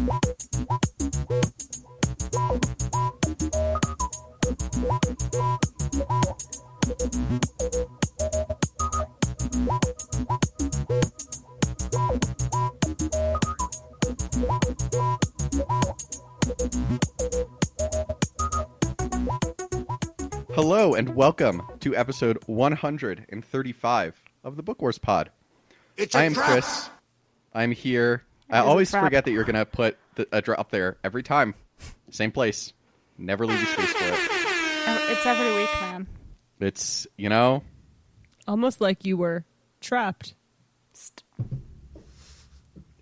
Hello and welcome to episode 135 of the Book Wars Pod. It's I am trap. Chris. I'm here. I always forget that you're gonna put the, a drop there every time. Same place. Never leave you space for it. It's every week, man. It's you know Almost like you were trapped.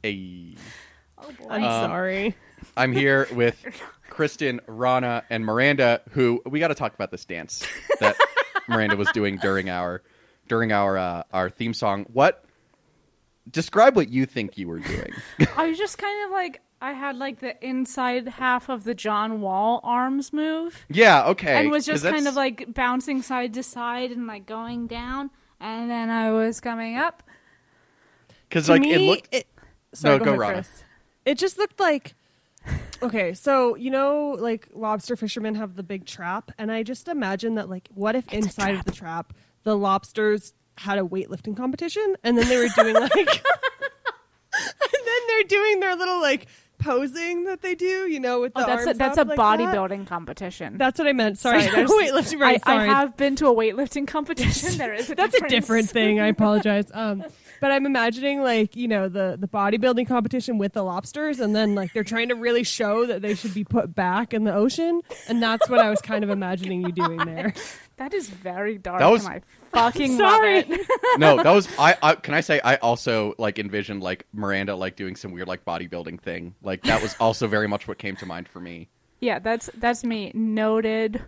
a. Oh boy. I'm Um, sorry. I'm here with Kristen, Rana, and Miranda. Who we got to talk about this dance that Miranda was doing during our during our uh, our theme song. What? Describe what you think you were doing. I was just kind of like I had like the inside half of the John Wall arms move, yeah. Okay. and was just kind of like bouncing side to side and like going down, and then I was coming up. because To like me, it looked. it- sorry, No, go, ahead, Rana. Chris. It just looked like. Okay, so you know, like lobster fishermen have the big trap, and I just imagine that, like, what if inside of the trap the lobsters had a weightlifting competition, and then they were doing like, and then they're doing their little like posing that they do, you know, with the Oh, that's a, arms that's a up like that. bodybuilding competition. That's what I meant. Sorry, Sorry, weightlifting. Right, I, I have been to a weightlifting competition. There is a That's a different thing. I apologize. Um, but I'm imagining like you know the the bodybuilding competition with the lobsters, and then like they're trying to really show that they should be put back in the ocean, and that's what I was kind of imagining you doing there. That is very dark. That was- and I fucking Sorry. love it. no, that was I, I. Can I say I also like envisioned like Miranda like doing some weird like bodybuilding thing. Like that was also very much what came to mind for me. Yeah, that's that's me. Noted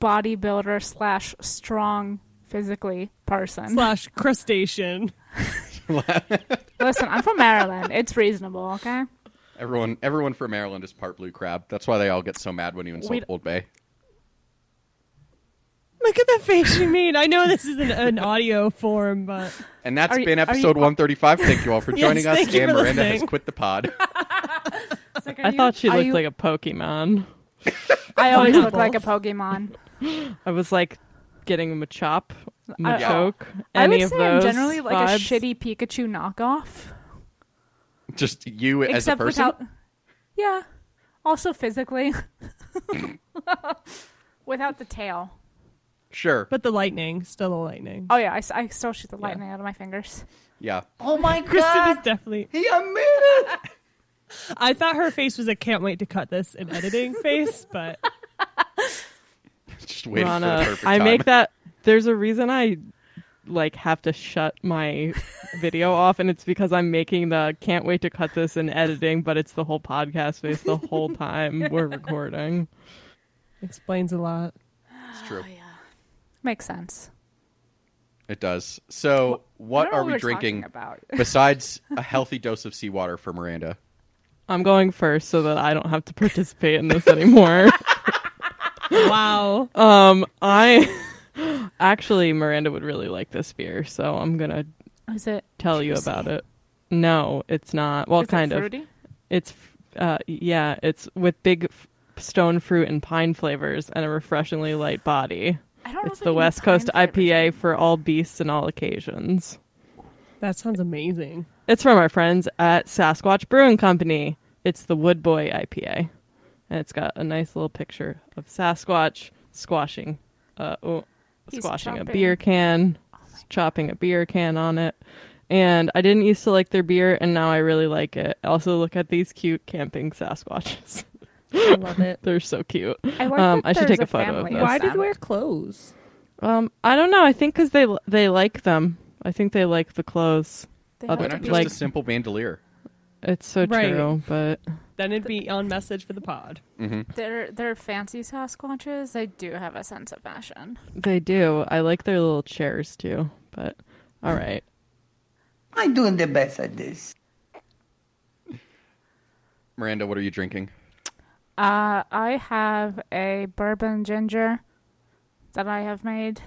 bodybuilder slash strong physically person. Slash crustacean. Listen, I'm from Maryland. It's reasonable, okay? Everyone, everyone from Maryland is part blue crab. That's why they all get so mad when you insult We- Old Bay. Look at the face you made. I know this is an, an audio form, but And that's Are you- been are you- episode 135. Thank you all for Yes, joining us. thank you and for Miranda has listening. quit the pod. It's like, are I you- thought she are looked you- like a Pokemon. I always look like a Pokemon. I was like getting Machop, Machoke, I any would of say those. I'm generally like vibes. a shitty Pikachu knockoff. Just you as a except person. without Yeah. Also physically. without the tail. Sure. but the lightning, still the lightning. Oh yeah, I, I still shoot the lightning out of my fingers. Yeah. Oh my god. Kristen is definitely. He admitted it. I thought her face was a can't wait to cut this in editing face, but Just waiting for the Rana, perfect I time. make that. There's a reason I like have to shut my video off, and it's because I'm making the can't wait to cut this in editing, but it's the whole podcast face the whole time we're recording. explains a lot. It's true. Oh, Makes sense. It does. So, I what are we drinking about? besides a healthy dose of seawater for Miranda? I'm going first so that I don't have to participate in this anymore. Wow. um, I actually Miranda would really like this beer, so I'm gonna Is it tell you about it. No, it's not. Well, Is it kind of. It's uh yeah, it's with big f- stone fruit and pine flavors and a refreshingly light body. I don't It's if the West Coast IPA for all beasts and all occasions. That sounds amazing. It's from our friends at Sasquatch Brewing Company. It's the Wood Boy IPA. And it's got a nice little picture of Sasquatch squashing uh oh, He's squashing a beer can, chopping a beer can on it. And I didn't used to like their beer and now I really like it. Also look at these cute camping Sasquatches. I love it. They're so cute. I, like Um, I should take a photo of family this. Why did them. you wear clothes? Um, I don't know. I think because they they like them. I think they like the clothes. They Other- not just like- a simple bandolier? It's so Right. true, but Then it'd be on message for the pod. hmm They're they're fancy Sasquatches. They do have a sense of fashion. they do. I like their little chairs too. But all right, I'm doing the best at this. Miranda, what are you drinking? Uh, I have a bourbon ginger that I have made.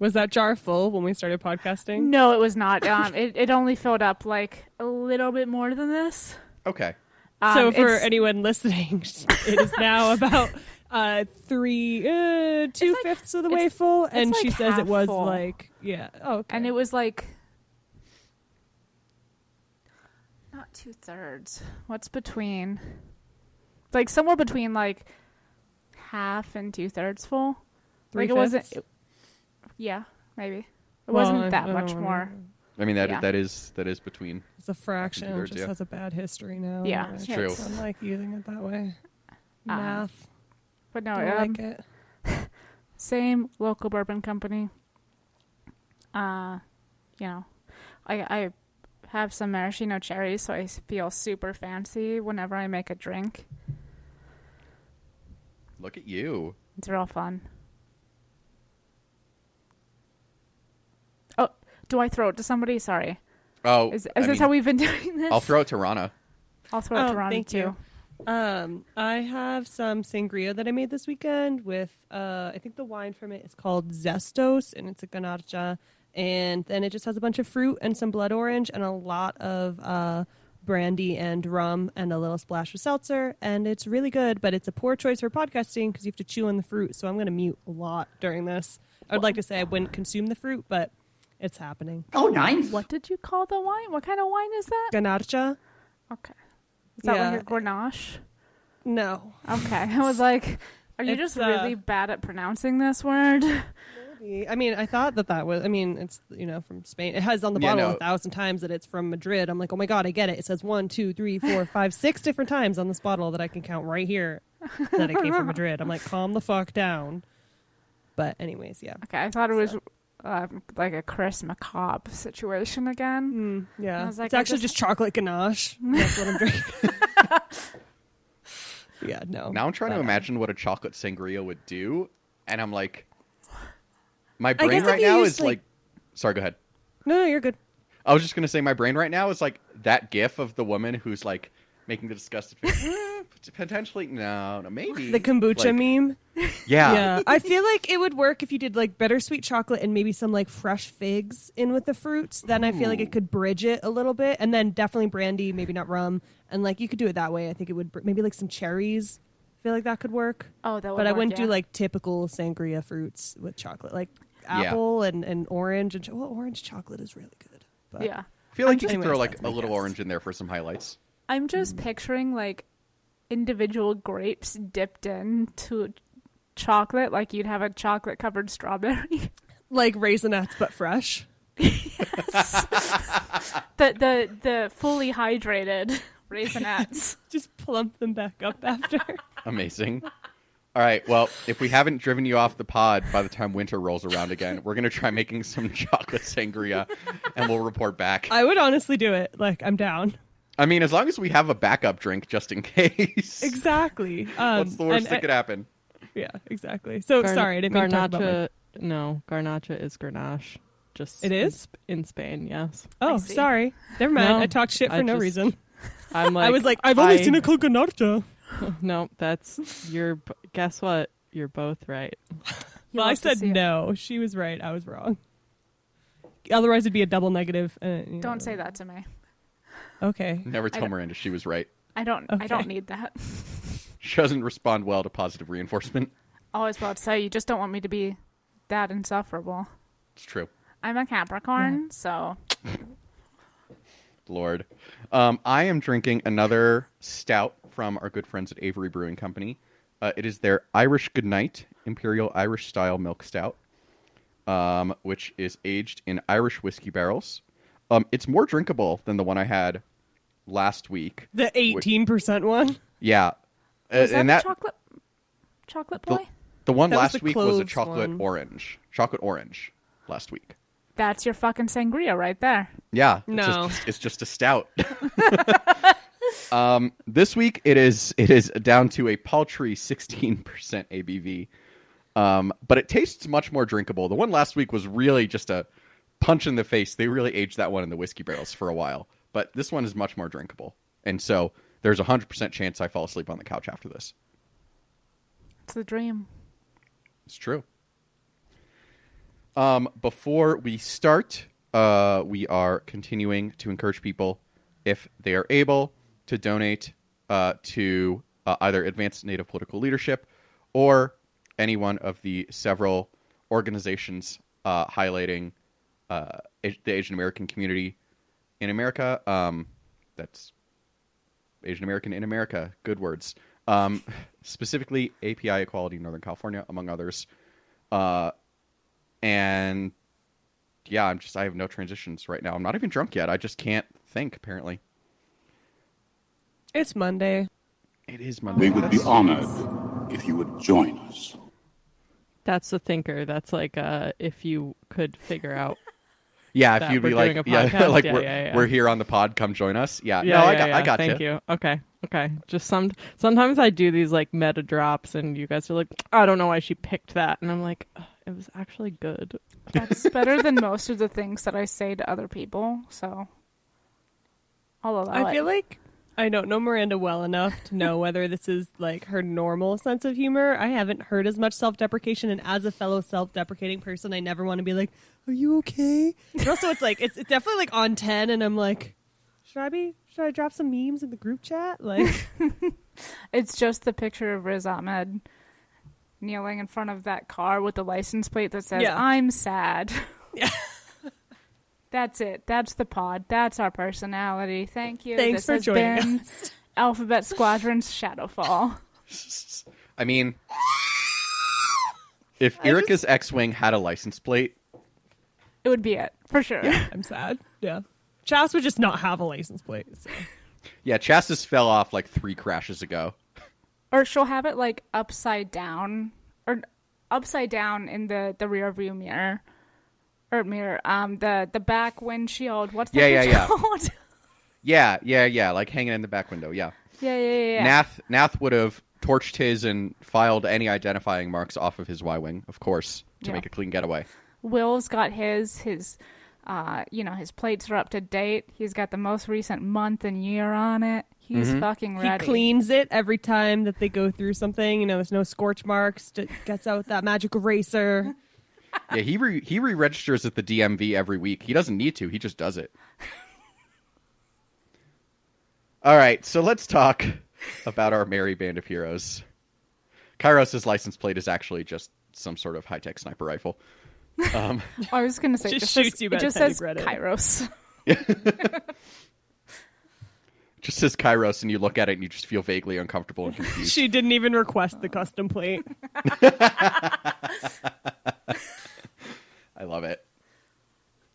Was that jar full when we started podcasting? No, it was not. Um, it it only filled up like a little bit more than this. Okay. so Um, for it's- anyone listening, it is now about uh three uh two like- fifths of the way full, it's and she says it was full. like yeah. Oh, okay. and it was like not two thirds. What's between? Like somewhere between like half and two thirds full. like it wasn't. It- yeah, maybe it Well, wasn't that I much don't more. I mean that Yeah. that is that is between. It's a fraction. It just yeah. has a bad history now. Yeah, I it's true. don't like using it that way. Um, Math. But no, don't um, like it. same local bourbon company. Uh, you know, I I have some maraschino cherries, so I feel super fancy whenever I make a drink. Look at you. It's real fun. Oh, do I throw it to somebody? Sorry. Oh, Is, is this mean, how we've been doing this? I'll throw it to Rana. I'll throw it Oh, to Rana thank too. you. Um, I have some sangria that I made this weekend with uh I think the wine from it is called Zestos and it's a ganacha and then it just has a bunch of fruit and some blood orange and a lot of uh brandy and rum and a little splash of seltzer and it's really good but it's a poor choice for podcasting because you have to chew on the fruit so I'm going to mute a lot during this. I would like to say I wouldn't consume the fruit but it's happening. Oh, nice. What did you call the wine? What kind of wine is that? Ganacha? Okay. Is that Yeah. like a Grenache? No. Okay. I was like, are you It's, just uh, really bad at pronouncing this word? I mean, I thought that that was. I mean, it's you know from Spain. It has on the Yeah, bottle no. a thousand times that it's from Madrid. I'm like, oh my god, I get it. It says one, two, three, four, five, six different times on this bottle that I can count right here that it came from Madrid. I'm like, calm the fuck down. But anyways, yeah, Okay, I thought it was um, like a Chris Macabre situation again. yeah. I was like, it's I actually just- just chocolate ganache. That's what I'm drinking. yeah, no. Now I'm trying to But, uh, imagine what a chocolate sangria would do, and I'm like, my brain right now is like- like, sorry, go ahead. No, no, you're good. I was just gonna say my brain right now is like that gif of the woman who's like making the disgusted face. "Eh, potentially, no, no, maybe The kombucha Like, meme. Yeah, yeah i feel like it would work if you did like bittersweet chocolate and maybe some like fresh figs in with the fruits then i feel like it could bridge it a little bit and then definitely brandy maybe not rum and like you could do it that way i think it would br- maybe like some cherries i feel like that could work Oh, that would be but i wouldn't yeah. do like typical sangria fruits with chocolate like Yeah. apple and, and orange and cho- well orange chocolate is really good but Yeah. I feel like I'm you could just- throw like a little guess. orange in there for some highlights. I'm just Mm. picturing like individual grapes dipped into chocolate, like you'd have a chocolate covered strawberry. like raisinets but fresh the the the fully hydrated raisinets. just plump them back up after Amazing. All right. Well, if we haven't driven you off the pod by the time winter rolls around again, we're gonna try making some chocolate sangria, and we'll report back. i would honestly do it like i'm down I mean, as long as we have a backup drink just in case. exactly um, What's the worst and- that could happen? Yeah, exactly. So Garna- sorry, I didn't mean to talk about my- Garnacha. No, Garnacha is Grenache. Just it is in in Spain. Yes, Oh, sorry. Never mind. No, I talked shit for I no just- reason. I'm like I was like, I've only I- seen a Coconarcha. No, that's you're. Guess what? You're both right. You'll Well, I said see it. no. She was right. I was wrong. Otherwise, it'd be a double negative. Uh, Don't know. say that to me. Okay. Never tell Miranda she was right. I don't. I don't need that. She doesn't respond well to positive reinforcement. Always about to say you just don't want me to be that insufferable. It's true. I'm a Capricorn, so Lord. Um, I am drinking another stout from our good friends at Avery Brewing Company. Uh, it is their Irish Goodnight Imperial Irish Style Milk Stout, um, which is aged in Irish whiskey barrels. Um, it's more drinkable than the one I had last week. The 18% one? Yeah, Uh, that, and that chocolate chocolate boy? the one That was last the week was a chocolate one. orange. Chocolate orange last week. That's your fucking sangria right there. Yeah, No. it's just, it's just a stout. um, this week it is it is down to a paltry sixteen percent ABV, um, but it tastes much more drinkable. The one last week was really just a punch in the face. They really aged that one in the whiskey barrels for a while, but this one is much more drinkable, and so there's a hundred percent chance I fall asleep on the couch after this. It's the dream. It's true. Um, before we start, uh, we are continuing to encourage people, if they are able, to donate uh, to uh, either advance Native political leadership or any one of the several organizations uh, highlighting uh, the Asian American community in America. Um, that's Asian American in America. Good words. Um, specifically, API Equality in Northern California, among others. Uh, and yeah, I'm just I have no transitions right now. I'm not even drunk yet. I just can't think. Apparently, It's Monday. it is Monday. We would be honored if you would join us. That's the thinker. That's like uh, if you could figure out. Yeah, if that you'd we're be like, a yeah, podcast. like Yeah, we're, yeah, yeah. we're here on the pod. Come join us. Yeah, Yeah, no, I yeah, got, I yeah. got Thank you. Okay, okay. Just some. Sometimes I do these like meta drops, and you guys are like, I don't know why she picked that, and I'm like, "Ugh, it was actually good. That's better than most of the things that I say to other people. So I'll allow I it. feel like I don't know Miranda well enough to know whether this is like her normal sense of humor. I haven't heard as much self-deprecation, and as a fellow self-deprecating person, I never want to be like, "Are you okay?" But also, it's like it's, it's definitely like on ten, and I'm like, should I be? Should I drop some memes in the group chat? Like, It's just the picture of Riz Ahmed kneeling in front of that car with the license plate that says, Yeah. I'm sad. That's it. That's the pod. That's our personality. Thank you. Thanks this for has joining been Alphabet Squadron's Shadowfall. I mean, if Yrica's X-wing had a license plate, It would be it, for sure. I'm sad. Yeah, Chass would just not have a license plate. So. yeah, Chassis fell off like three crashes ago. Or she'll have it like upside down or upside down in the, the rear view mirror. Or mirror. Um the, the back windshield. What's the Yeah, yeah, picture yeah. Yeah, yeah, yeah, like hanging in the back window. Yeah, yeah, yeah, yeah, yeah. Nath Nath would have torched his and filed any identifying marks off of his Y-wing, of course, to Yeah. make a clean getaway. Wyl's got his his uh you know, his plates are up to date. He's got the most recent month and year on it. He's Mm-hmm. fucking ready. He cleans it every time that they go through something. You know, there's no scorch marks. Gets out that magic eraser. Yeah, he re- he re-registers at the DMV every week. He doesn't need to; he just does it. All right, so let's talk about our merry band of heroes. Kairos' license plate is actually just some sort of high-tech sniper rifle. Um, I was gonna say Just just shoots says, you it just says Brennan. Kairos. just says Kairos, and you look at it and you just feel vaguely uncomfortable and confused. She didn't even request the custom plate. I love it.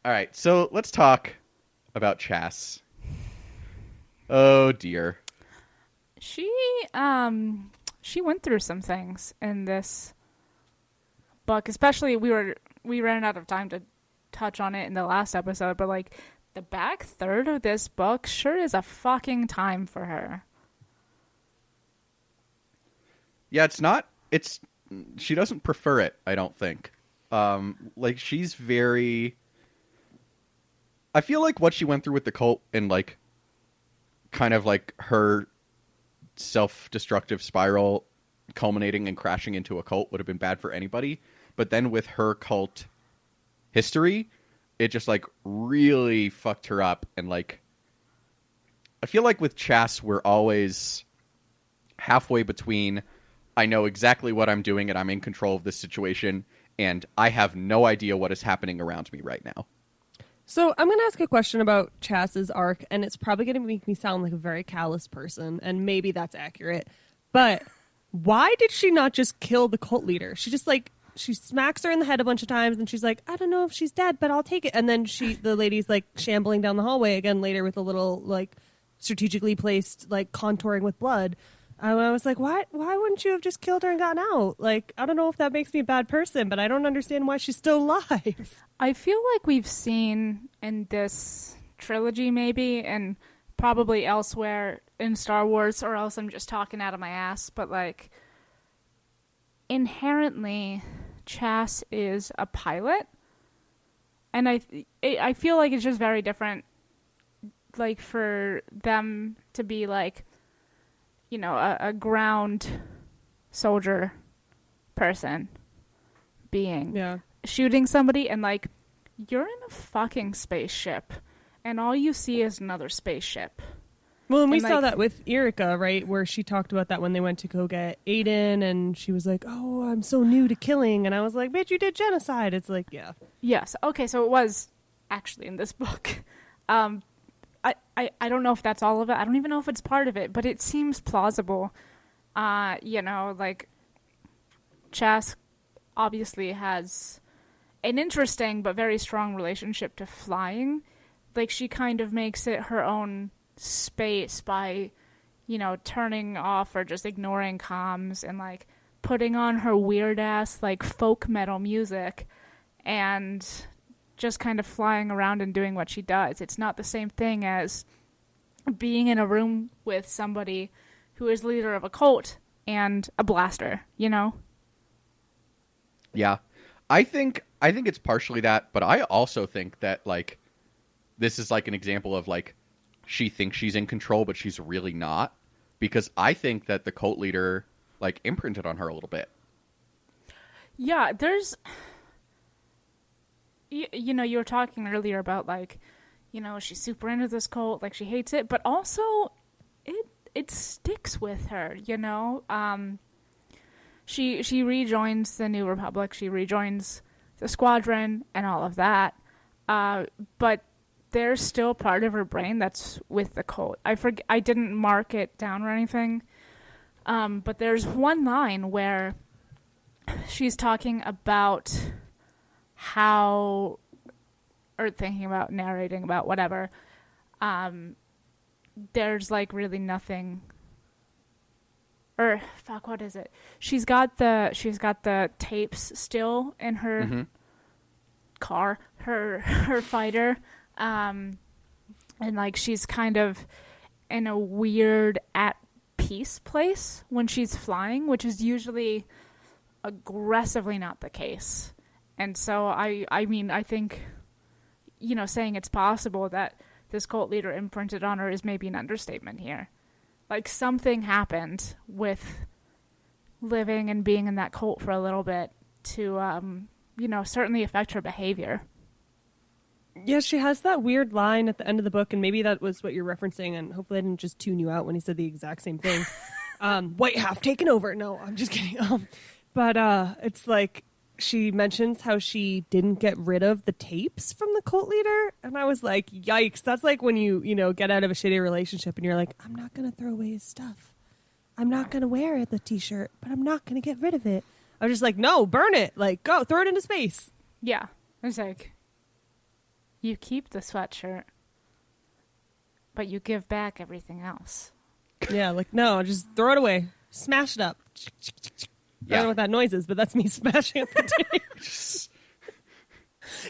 All right, so let's talk about Chass. Oh dear. She um she went through some things in this book, especially we were we ran out of time to touch on it in the last episode, but like the back third of this book sure is a fucking time for her. Yeah, it's not. It's she doesn't prefer it. I don't think. Um, like she's very. I feel like what she went through with the cult and like, kind of like her self-destructive spiral, culminating and crashing into a cult would have been bad for anybody. But then with her cult history, it just like really fucked her up and like. I feel like with Chass, we're always halfway between I know exactly what I'm doing and I'm in control of this situation and I have no idea what is happening around me right now. So I'm going to ask a question about Chass's arc, and it's probably going to make me sound like a very callous person, and maybe that's accurate. But why did she not just kill the cult leader? She just like she smacks her in the head a bunch of times, and she's like, "I don't know if she's dead, but I'll take it." And then she, the lady's like shambling down the hallway again later with a little like strategically placed like contouring with blood. And I was like, why? Why wouldn't you have just killed her and gotten out? Like, I don't know if that makes me a bad person, but I don't understand why she's still alive. I feel like we've seen in this trilogy, maybe, and probably elsewhere in Star Wars, or else I'm just talking out of my ass, but like, inherently, Chass is a pilot. And I, I feel like it's just very different, like, for them to be like, you know, a, a ground soldier person being Yeah. shooting somebody and like you're in a fucking spaceship and all you see is another spaceship Well, and we And, saw like- that with Yrica, right? Where she talked about that when they went to go get Adan, and she was like, "Oh, I'm so new to killing," and I was like, "Bitch, you did genocide." It's like, yeah, Yes. Okay, so it was actually in this book. Um, I, I, don't know if that's all of it. I don't even know if it's part of it, but it seems plausible. Uh, you know, like Chass obviously has an interesting but very strong relationship to flying. Like she kind of makes it her own space by, you know, turning off or just ignoring comms and like putting on her weird ass like folk metal music and just kind of flying around and doing what she does. It's not the same thing as being in a room with somebody who is leader of a cult and a blaster, you know? Yeah. I think I think it's partially that, but I also think that like this is like an example of like she thinks she's in control but she's really not because I think that the cult leader like imprinted on her a little bit. Yeah, there's you, you know, you were talking earlier about like, you know, she's super into this cult, like she hates it, but also it it sticks with her, you know? Um she she rejoins the New Republic, she rejoins the squadron and all of that. Uh but there's still part of her brain that's with the cult. I forget I didn't mark it down or anything. Um but there's one line where she's talking about how or thinking about narrating about whatever um there's like really nothing or fuck what is it she's got the she's got the tapes still in her car her her fighter um and like she's kind of in a weird at peace place when she's flying which is usually aggressively not the case. And so I I mean I think you know saying it's possible that this cult leader imprinted on her is maybe an understatement here. Like something happened with living and being in that cult for a little bit to um you know certainly affect her behavior. yeah. She has that weird line at the end of the book, and maybe that was what you're referencing. And hopefully, I didn't just tune you out when he said the exact same thing. um, white half taken over. No, I'm just kidding. Um, but uh, it's like she mentions how she didn't get rid of the tapes from the cult leader, and I was like, yikes! That's like when you you know get out of a shitty relationship, and you're like, I'm not gonna throw away his stuff. I'm not gonna wear it, the T-shirt, but I'm not gonna get rid of it. I was just like, no, burn it. Like, go throw it into space. Yeah. i was like you keep the sweatshirt but you give back everything else. Yeah, like no, just throw it away, smash it up. I don't know what that noise is, but that's me smashing up the tape.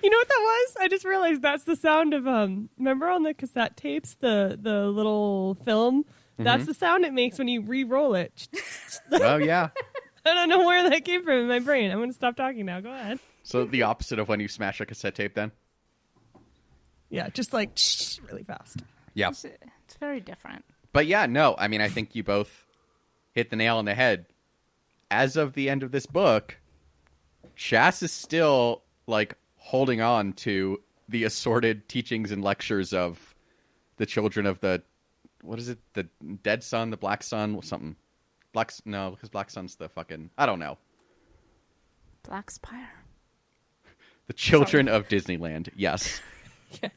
you know what that was? I just realized that's the sound of um. Remember on the cassette tapes, the the little film. That's the sound it makes when you re-roll it. oh yeah. I don't know where that came from in my brain. I'm going to stop talking now. Go ahead. So the opposite of when you smash a cassette tape then? Yeah, just like really fast. Yeah. It's, it's very different. But yeah, no, I mean, I think you both hit the nail on the head. As of the end of this book, Chass is still like holding on to the assorted teachings and lectures of the children of the what is it? The dead son, the black sun, something. Black no, because black son's the fucking I don't know. Black Spire. The children of Disneyland. Yes. Yes.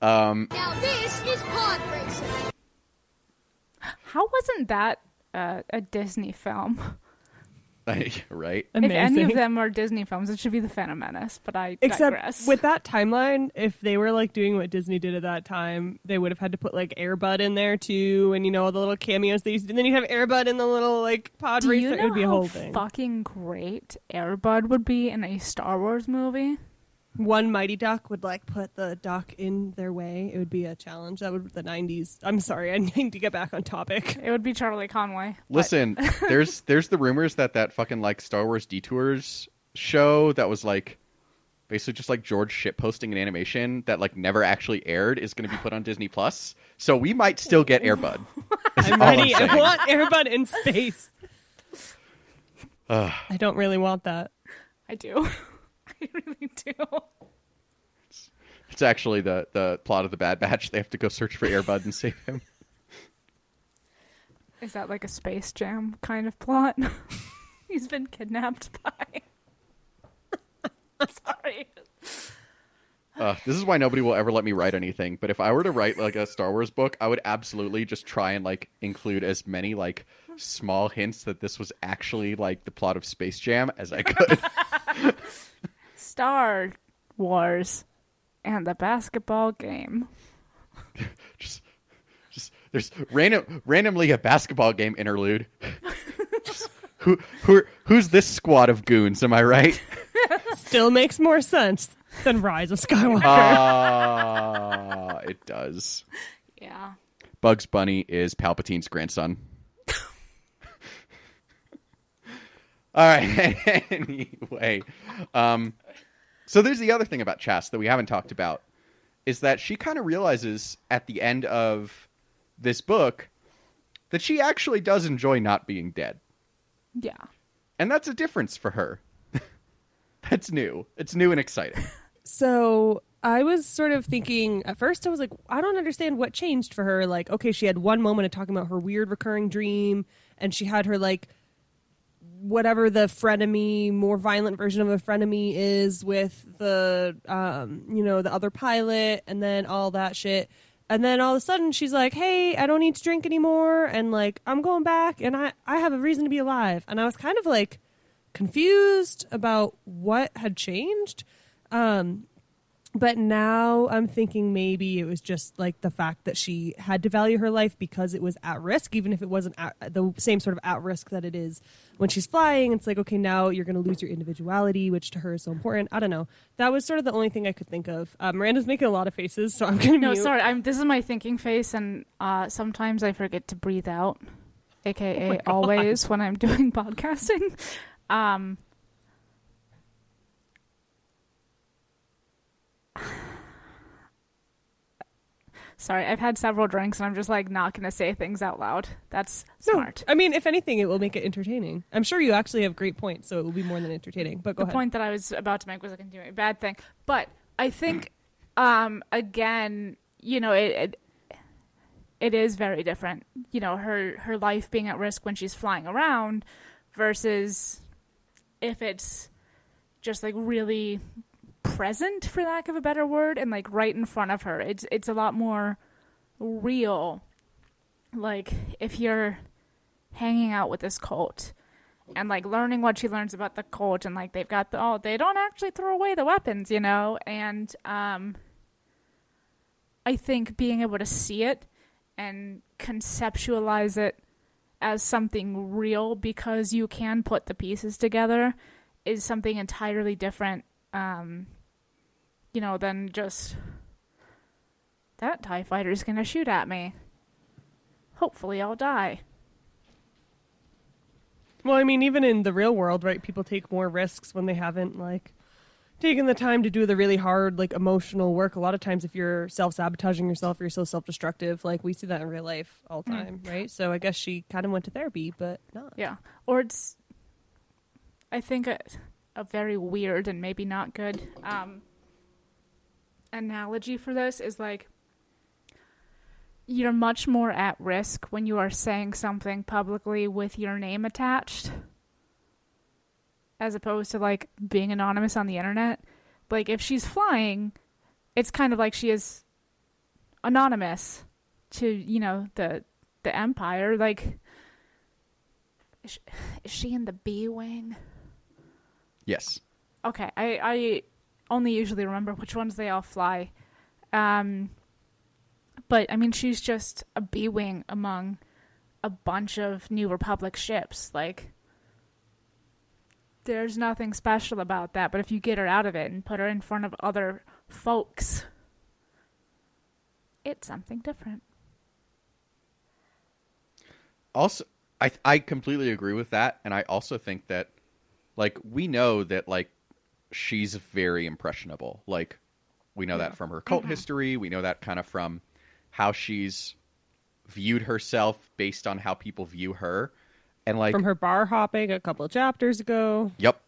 Um Now this is pod racing. How wasn't that uh, a Disney film? right. If any of them are Disney films, it should be The Phantom Menace. But I Except digress. with that timeline, if they were like doing what Disney did at that time, they would have had to put like Airbud in there too, and you know all the little cameos they used. To, and then you have Airbud in the little like pod do racer. you it know would be a how whole thing. fucking great Airbud would be in a Star Wars movie? One Mighty Duck would like put the duck in their way. It would be a challenge. That would be the '90s. I'm sorry, I need to get back on topic. It would be Charlie Conway. but- Listen, there's there's the rumors that that fucking like Star Wars Detours show that was like basically just like George shit posting an animation that like never actually aired is going to be put on Disney Plus. So we might still get Airbud. I'm all ready. saying. I want Airbud in space. I don't really want that. I do. I really do. It's actually the the plot of the Bad Batch. They have to go search for Airbud and save him. Is that like a Space Jam kind of plot? He's been kidnapped by. Sorry. Uh, this is why nobody will ever let me write anything. But if I were to write like a Star Wars book, I would absolutely just try and like include as many like small hints that this was actually like the plot of Space Jam as I could. Star Wars and the basketball game. just, just there's random randomly a basketball game interlude. Just, who who who's this squad of goons? Am I right? Still makes more sense than Rise of Skywalker. Ah, it does. Yeah. Bugs Bunny is Palpatine's grandson. All right. anyway, um, so there's the other thing about Chass that we haven't talked about is that she kind of realizes at the end of this book that she actually does enjoy not being dead, Yeah. and that's a difference for her. that's new. It's new and exciting. So I was sort of thinking at first, I was like, I don't understand what changed for her. Like, okay, she had one moment of talking about her weird recurring dream, and she had her like whatever the frenemy, more violent version of a frenemy is with the um, you know, the other pilot and then all that shit. And then all of a sudden she's like, Hey, I don't need to drink anymore and like I'm going back and I, I have a reason to be alive. And I was kind of like confused about what had changed. Um but now I'm thinking maybe it was just like the fact that she had to value her life because it was at risk, even if it wasn't at the same sort of at risk that it is when she's flying. It's like, okay, now you're going to lose your individuality, which to her is so important. I don't know. That was sort of the only thing I could think of. Uh, Miranda's making a lot of faces, so I'm going to No, mute. sorry. I'm. This is my thinking face, and uh, sometimes I forget to breathe out, aka always when I'm doing podcasting. Um, sorry, I've had several drinks, and I'm just like not gonna say things out loud. That's smart. No. I mean, if anything, it will make it entertaining. I'm sure you actually have great points, so it will be more than entertaining. But go the ahead. point that I was about to make was a continuing bad thing. But I think, um, again, you know, it, it it is very different. You know, her her life being at risk when she's flying around versus if it's just like really present for lack of a better word and like right in front of her. It's it's a lot more real. Like if you're hanging out with this cult and like learning what she learns about the cult and like they've got the oh they don't actually throw away the weapons you know and um i think being able to see it and conceptualize it as something real because you can put the pieces together is something entirely different um you know than just that tie fighter's gonna shoot at me hopefully i'll die Well, I mean, even in the real world, right? People take more risks when they haven't like taken the time to do the really hard, like emotional work. A lot of times, if you're self sabotaging yourself, or you're so self destructive. Like we see that in real life all the time, right? So I guess she kind of went to therapy, but not. Yeah. Or it's, I think, a, a very weird and maybe not good um, analogy for this is like you're much more at risk when you are saying something publicly with your name attached as opposed to like being anonymous on the internet. Like if she's flying, it's kind of like she is anonymous to, you know, the the empire like is she, is she in the B wing? Yes. Okay, I I only usually remember which ones they all fly. Um but I mean she's just a B wing among a bunch of New Republic ships. Like there's nothing special about that, but if you get her out of it and put her in front of other folks, it's something different. also I I completely agree with that, and I also think that like we know that like she's very impressionable. Like we know that from her cult mm-hmm. history. We know that kind of from how she's viewed herself based on how people view her, and like From her bar hopping a couple of chapters ago. Yep.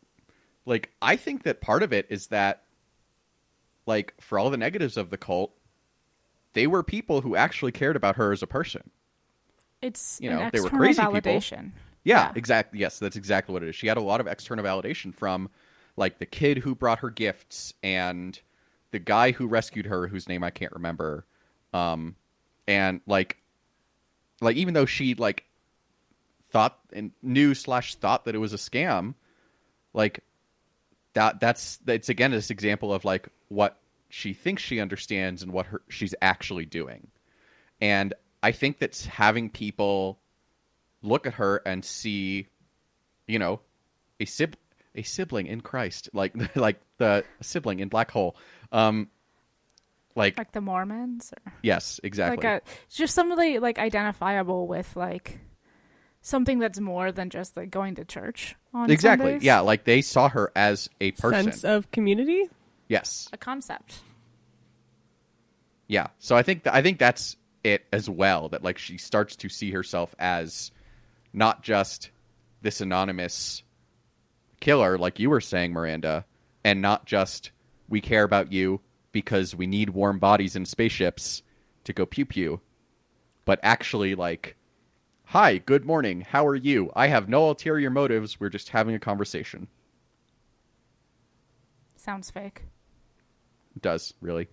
Like I think that part of it is that like for all the negatives of the cult, they were people who actually cared about her as a person. it's you know, they were crazy people. Yeah, Yeah. exactly. Yes, that's exactly what it is. She had a lot of external validation from like the kid who brought her gifts and the guy who rescued her whose name I can't remember. Um and like like even though she like thought and knew slash thought that it was a scam, like that that's that's again this example of like what she thinks she understands and what her she's actually doing. And I think that's having people look at her and see, you know, a sib a sibling in Christ, like like the sibling in Black Hole. Um, like, Like the Mormons, or yes, exactly. like a it's just somebody like identifiable with like something that's more than just like going to church on exactly. Sundays. Yeah, like they saw her as a person. Sense of community. yes. a concept. Yeah. So I think th- I think that's it as well. That like she starts to see herself as not just this anonymous killer, like you were saying, Miranda, and not just we care about you because we need warm bodies in spaceships to go pew pew, but actually like, hi, good morning, how are you? I have no ulterior motives. We're just having a conversation. Sounds fake. It does really.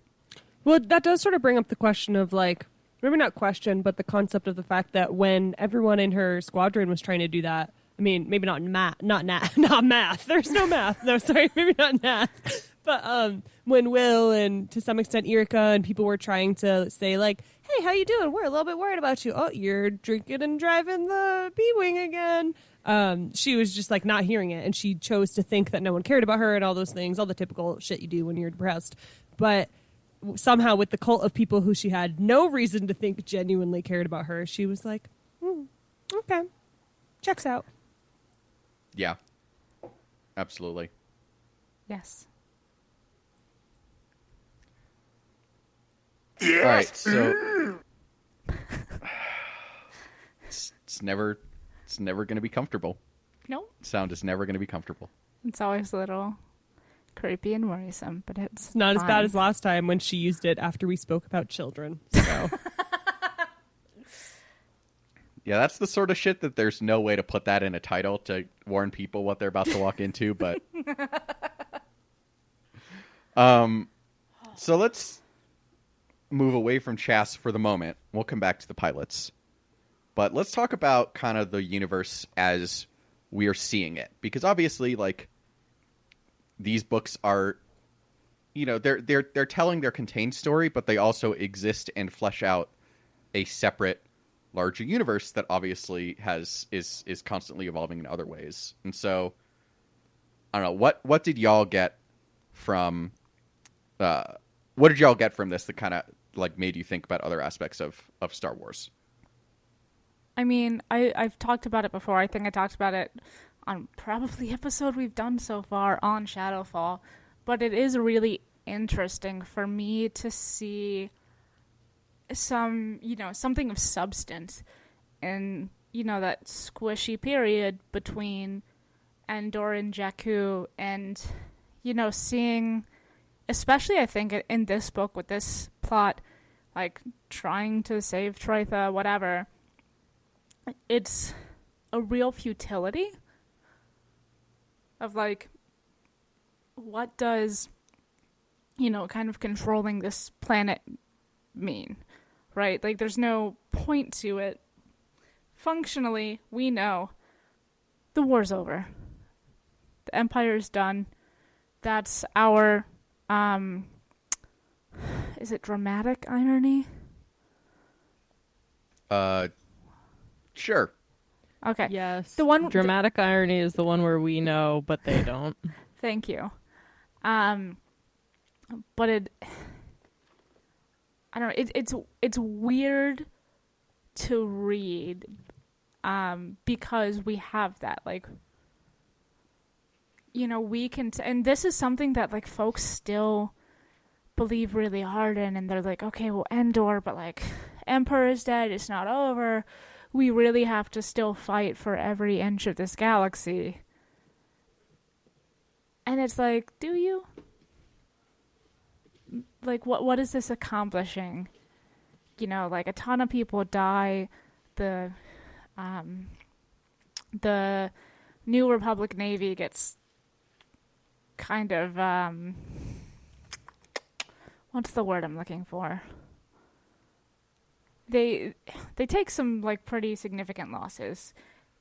Well, that does sort of bring up the question of like, maybe not question, but the concept of the fact that when everyone in her squadron was trying to do that, I mean, maybe not math, not na- not math. There's no math. No, sorry, maybe not math. But um, when Wyl and to some extent Yrica and people were trying to say like, "Hey, how you doing? We're a little bit worried about you. Oh, you're drinking and driving the B wing again." Um, she was just like not hearing it, and she chose to think that no one cared about her and all those things, all the typical shit you do when you're depressed. But somehow with the cult of people who she had no reason to think genuinely cared about her, she was like, hmm, okay, checks out. Yeah. Absolutely. Yes. All right, so it's, it's never it's never going to be comfortable. No, Sound is never going to be comfortable. it's always a little creepy and worrisome, but it's It's not as bad as last time when she used it after we spoke about children. So Yeah, that's the sort of shit that there's no way to put that in a title to warn people what they're about to walk into, but um so let's move away from Chass for the moment. We'll come back to the pilots. But let's talk about kind of the universe as we are seeing it because obviously like these books are you know, they're they're they're telling their contained story, but they also exist and flesh out a separate larger universe that obviously has is is constantly evolving in other ways. And so I don't know what what did y'all get from uh what did y'all get from this that kind of like made you think about other aspects of of Star Wars? I mean, I I've talked about it before. I think I talked about it on probably episode we've done so far on Shadowfall, but it is really interesting for me to see some, you know, something of substance in, you know, that squishy period between Endor and Jakku and you know, seeing especially I think in this book with this plot like trying to save Troithe, whatever it's a real futility of like what does you know kind of controlling this planet mean right? Like there's no point to it. Functionally we know the war's over. The empire's done. That's our um is it dramatic irony? Uh sure. Okay Yes. The one- dramatic irony is the one where we know, but they don't. Thank you. Um, but it, I don't know. It, it's it's weird to read, um, because we have that like, you know, we can, t- and this is something that like folks still believe really hard in, and they're like, okay, well, Endor, but like, Emperor is dead. It's not over. We really have to still fight for every inch of this galaxy. And it's like, do you? Like what what is this accomplishing? You know, like a ton of people die, the um, the New Republic Navy gets kind of um, what's the word I'm looking for? They they take some like pretty significant losses.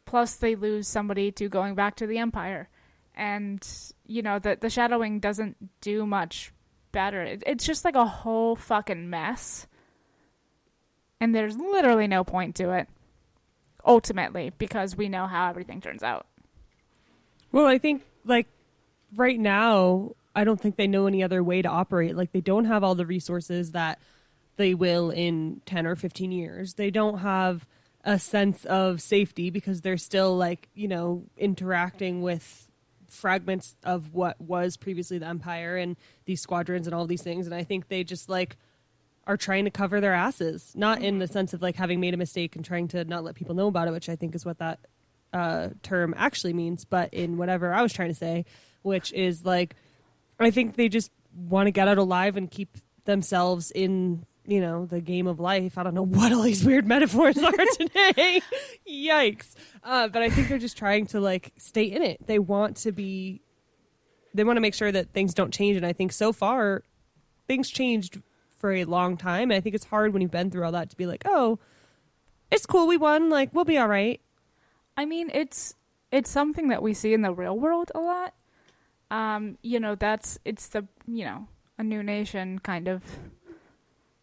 Plus they lose somebody to going back to the Empire. And you know, the the Shadow Wing doesn't do much better. It, it's just like a whole fucking mess. And there's literally no point to it. Ultimately, because we know how everything turns out. Well, I think like right now, I don't think they know any other way to operate. Like they don't have all the resources that they will in 10 or 15 years. They don't have a sense of safety because they're still like, you know, interacting with fragments of what was previously the empire and these squadrons and all these things and I think they just like are trying to cover their asses, not in the sense of like having made a mistake and trying to not let people know about it, which I think is what that uh, term actually means, but in whatever I was trying to say, which is like, I think they just want to get out alive and keep themselves in, you know, the game of life. I don't know what all these weird metaphors are today. Yikes. Uh, but I think they're just trying to like stay in it. They want to be, they want to make sure that things don't change. And I think so far, things changed for a long time. And I think it's hard when you've been through all that to be like, oh, it's cool. We won. Like, we'll be all right. I mean, it's it's something that we see in the real world a lot. Um, you know, that's it's the you know a new nation kind of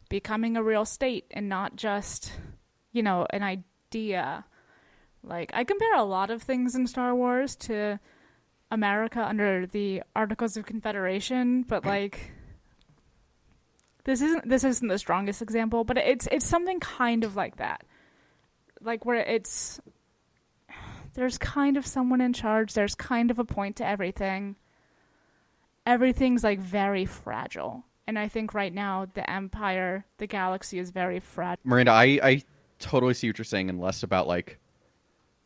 becoming a real state and not just you know an idea. Like I compare a lot of things in Star Wars to America under the Articles of Confederation, but like this isn't this isn't the strongest example, but it's it's something kind of like that. Like where it's there's kind of someone in charge, there's kind of a point to everything. Everything's like very fragile. And I think right now the empire, the galaxy is very fragile. Miranda, I, I totally see what you're saying, and less about like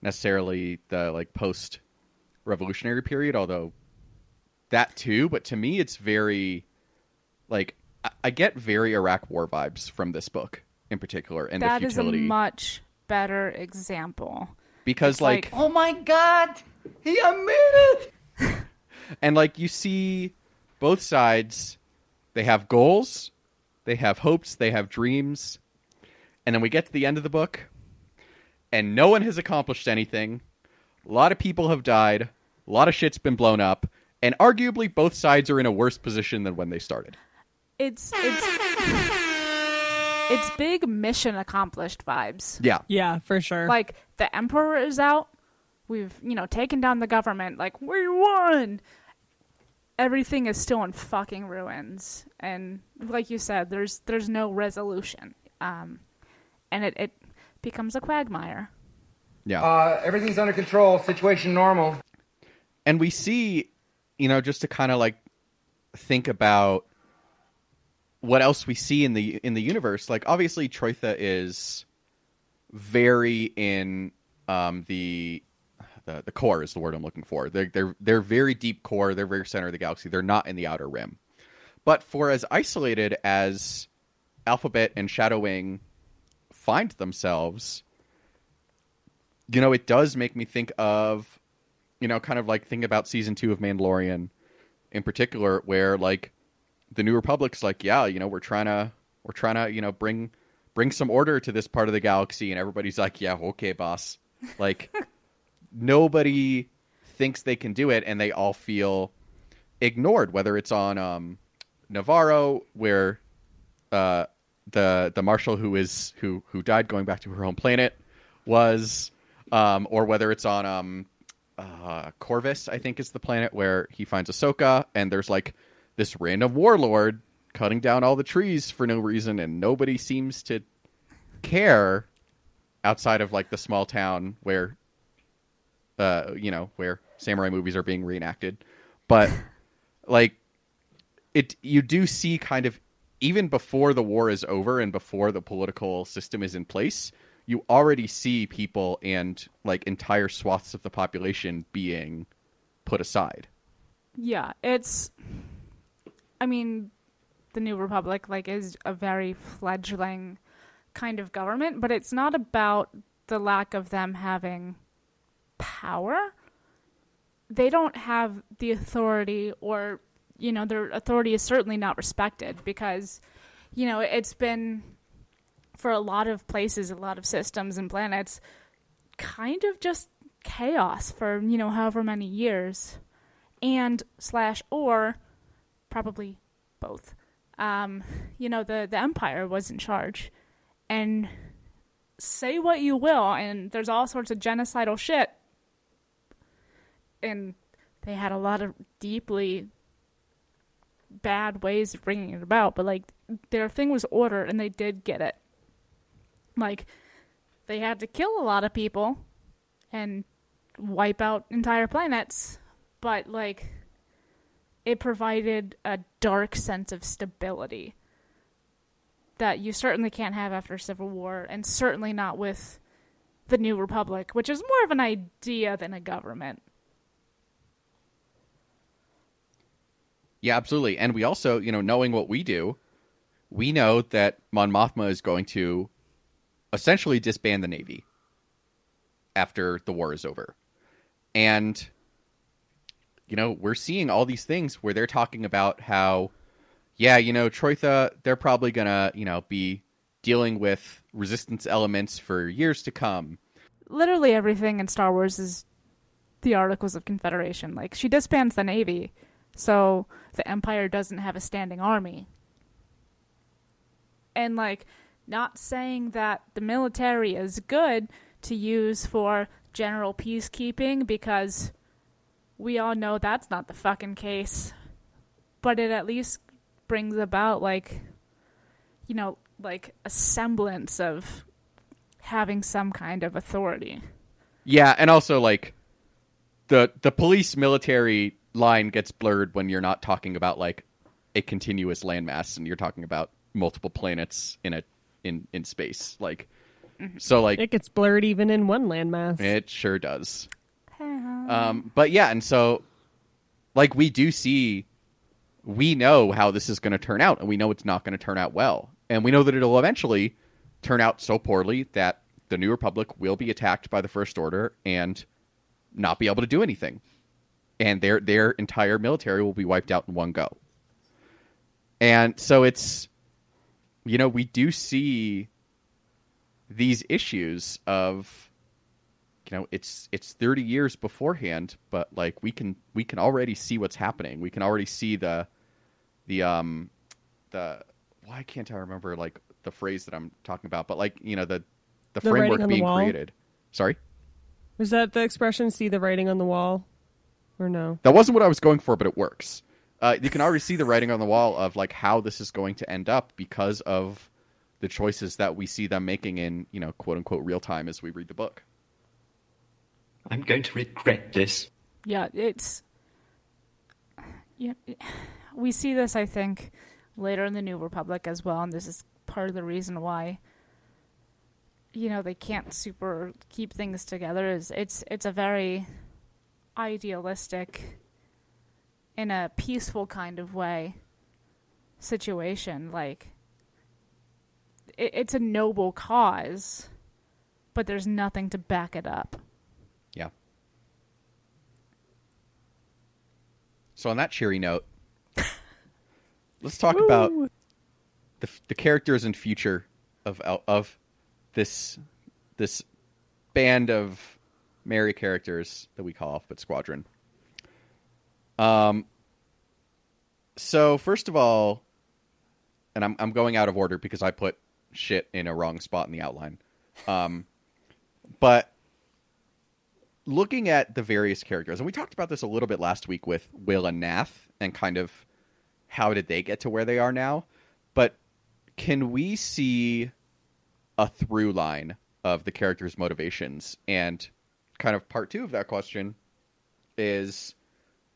necessarily the like post revolutionary period, although that too. But to me, it's very like I, I get very Iraq War vibes from this book in particular, and That the is a much better example. because like, like- Oh my God! He admitted! and like you see both sides they have goals they have hopes they have dreams and then we get to the end of the book and no one has accomplished anything a lot of people have died a lot of shit's been blown up and arguably both sides are in a worse position than when they started It's it's it's big mission accomplished vibes. yeah Yeah, for sure. Like the emperor is out. We've, you know, taken down the government. Like we won. Everything is still in fucking ruins. And like you said, there's there's no resolution. Um and it, it becomes a quagmire. yeah Uh, everything's under control. Situation normal. and we see you know just to kind of like think about what else we see in the in the universe like obviously Troithe is very in um the the the core is the word I'm looking for. They're they're they're very deep core. They're very center of the galaxy. They're not in the outer rim. But for as isolated as alphabet and Shadow Wing find themselves you know it does make me think of you know, kind of like think about season two of Mandalorian in particular, where like the New Republic's like, yeah, you know, we're trying to we're trying to you know bring bring some order to this part of the galaxy, and everybody's like, yeah, okay, boss. Like nobody thinks they can do it, and they all feel ignored. Whether it's on um, Nevarro, where uh, the the marshal who is who who died going back to her home planet was, um, or whether it's on um, uh, Corvus, I think is the planet where he finds Ahsoka, and there's like this random warlord cutting down all the trees for no reason, and nobody seems to care outside of like the small town where, uh, you know, where samurai movies are being reenacted. But like, it you do see kind of even before the war is over and before the political system is in place, you already see people and like entire swaths of the population being put aside. Yeah, it's. I mean, the New Republic like is a very fledgling kind of government, but it's not about the lack of them having power, they don't have the authority or you know their authority is certainly not respected because you know it's been for a lot of places a lot of systems and planets kind of just chaos for you know however many years. And slash or probably both. Um you know the the empire was in charge. And say what you will and there's all sorts of genocidal shit and they had a lot of deeply bad ways of bringing it about but like their thing was order and they did get it. Like they had to kill a lot of people and wipe out entire planets but like it provided a dark sense of stability that you certainly can't have after civil war and certainly not with the new republic which is more of an idea than a government Yeah, absolutely. And we also, you know, knowing what we do, we know that Mon Mothma is going to essentially disband the Navy after the war is over. And, you know, we're seeing all these things where they're talking about how, yeah, you know, Troithe, they're probably going to, you know, be dealing with resistance elements for years to come. literally everything in Star Wars is the Articles of Confederation. Like she disbands the Navy, so the Empire doesn't have a standing army. And like not saying that the military is good to use for general peacekeeping because we all know that's not the fucking case. But it at least brings about like you know, like a semblance of having some kind of authority. Yeah, and also like the the police military line gets blurred when you're not talking about like a continuous landmass and you're talking about multiple planets in a in in space. Like so like It gets blurred even in one landmass. it sure does. Um but yeah, and so like we do see we know how this is going to turn out and we know it's not going to turn out well. And we know that it'll eventually turn out so poorly that the New Republic will be attacked by the First Order and not be able to do anything. And their their entire military will be wiped out in one go. And so it's you know, we do see these issues of you know, it's it's 30 years beforehand, but like we can we can already see what's happening. We can already see the the um the why can't I remember like the phrase that I'm talking about, but like, you know, the the, The framework on the being created. Sorry? Is that the expression "see the writing on the wall"? Or no? That wasn't what I was going for, but it works. Uh, you can already see the writing on the wall of like how this is going to end up because of the choices that we see them making in you know quote unquote real time as we read the book. I'm going to regret this. Yeah, it's yeah. We see this, I think, later in the New Republic as well, and this is part of the reason why you know they can't super keep things together. Is it's it's a very idealistic, in a peaceful kind of way, situation. Like it, it's a noble cause, but there's nothing to back it up. Yeah. So on that cheery note, let's talk about the the characters and future of of this this band of merry characters that we call Alphabet Squadron. Um. So first of all, and I'm I'm going out of order because I put shit in a wrong spot in the outline. Um, but looking at the various characters, and we talked about this a little bit last week with Will and Nath, and kind of how did they get to where they are now. But can we see a through line of the characters' motivations? And kind of part two of that question is,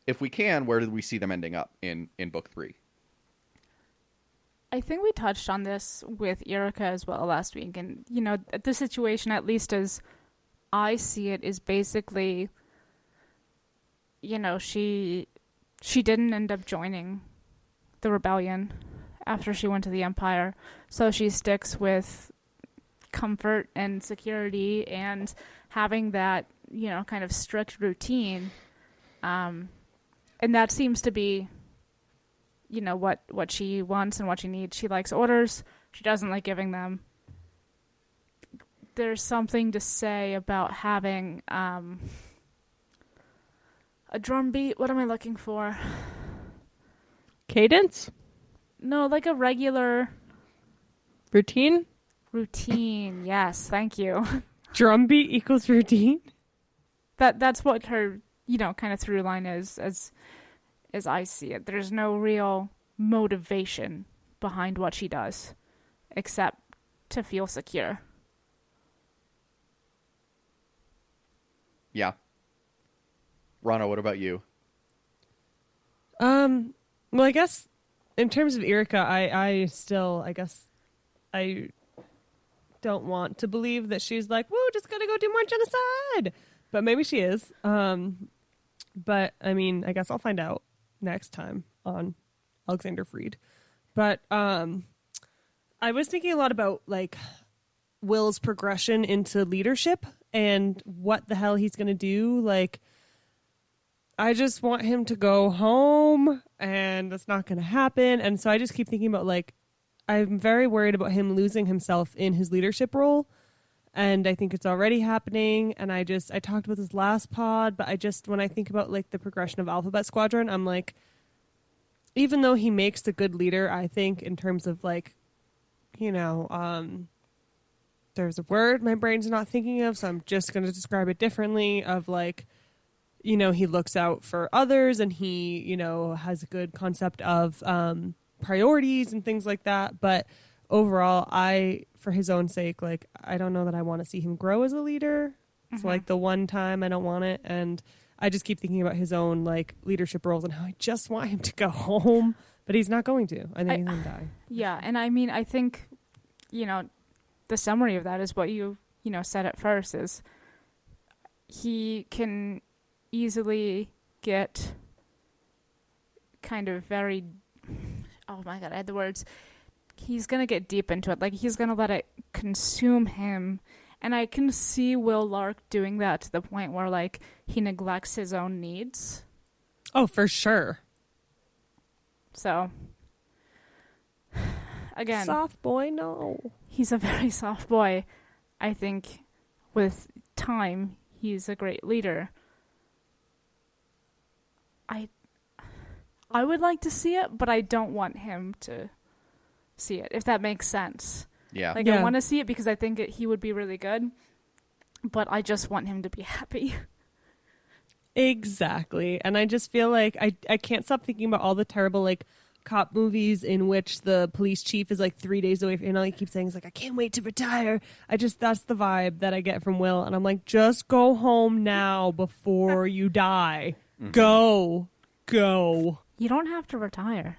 if we can, where did we see them ending up in in book three? I think we touched on this with Yrica as well last week, and you know the situation, at least as I see it, is basically, you know, she she didn't end up joining the rebellion after she went to the Empire, so she sticks with comfort and security and having that you know kind of strict routine um and that seems to be you know what what she wants and what she needs. She likes orders. She doesn't like giving them. There's something to say about having um a drum beat what am i looking for? Cadence? no like a regular Routine? routine. Yes thank you. Drum beat equals routine. That that's what her you know kind of through line is as as I see it. There's no real motivation behind what she does except to feel secure. Yeah. Rana, what about you? Um. Well, I guess in terms of Yrica, I I still I guess I don't want to believe that she's like, "Whoa, just gotta go do more genocide," but maybe she is. Um. But I mean, I guess I'll find out next time on Alexander Freed. But um, I was thinking a lot about like Wyl's progression into leadership and what the hell he's gonna do. Like, I just want him to go home, and that's not going to happen. And so I just keep thinking about like, I'm very worried about him losing himself in his leadership role. And I think it's already happening. And I just, I talked about this last pod, but I just, when I think about like the progression of Alphabet Squadron, I'm like, even though he makes the good leader, I think in terms of like, you know, um, there's a word my brain's not thinking of, so I'm just to describe it differently. Of like, you know, he looks out for others and he, you know, has a good concept of um, priorities and things like that. But overall, I, for his own sake, like, I don't know that I want to see him grow as a leader. It's mm-hmm. like the one time I don't want it. And I just keep thinking about his own, like, leadership roles and how I just want him to go home. But he's not going to. I think I- he's to die. Yeah, and I mean, I think, you know, the summary of that is what you, you know, said at first is he can easily get kind of very oh my god, I had the words. He's going to get deep into it. Like he's going to let it consume him. And I can see Wyl Lark doing that to the point where like he neglects his own needs. Oh, for sure. So again, Soft boy, no. he's a very soft boy. I think with time, he's a great leader. I I would like to see it, but I don't want him to see it. If that makes sense. Yeah. Like I want to see it because I think it, he would be really good, but I just want him to be happy. Exactly. And I just feel like I I can't stop thinking about all the terrible like cop movies in which the police chief is like three days away from, and all he keeps saying is like, I can't wait to retire. I just that's the vibe that I get from Wyl and I'm like, just go home now before you die. Mm-hmm. Go. Go. You don't have to retire.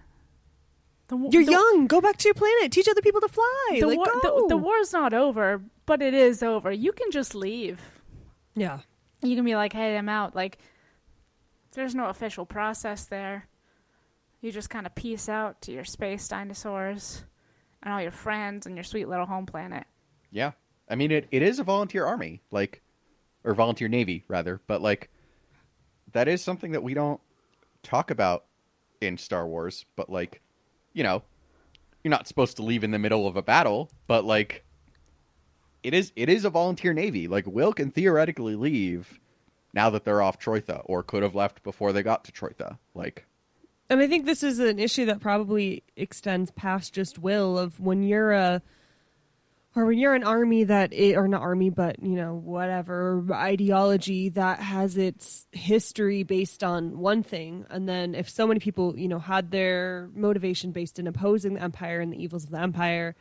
The, w- You're the- young. Go back to your planet. Teach other people to fly. The, like, war, go. the, the war's not over, but it is over. You can just leave. Yeah. you can be like, hey, I'm out. Like, there's no official process there. You just kind of peace out to your space dinosaurs and all your friends and your sweet little home planet. Yeah. I mean, it, it is a volunteer army, like, or volunteer navy, rather, but, like, that is something that we don't talk about in Star Wars, but, like, you know, you're not supposed to leave in the middle of a battle, but, like, it is it is a volunteer navy. Like, Wyl can theoretically leave now that they're off Troithe, or could have left before they got to Troithe. Like, And I think this is an issue that probably extends past just Wyl of when you're a or when you're an army that i or not army but you know whatever ideology that has its history based on one thing and then if so many people you know had their motivation based in opposing the empire and the evils of the empire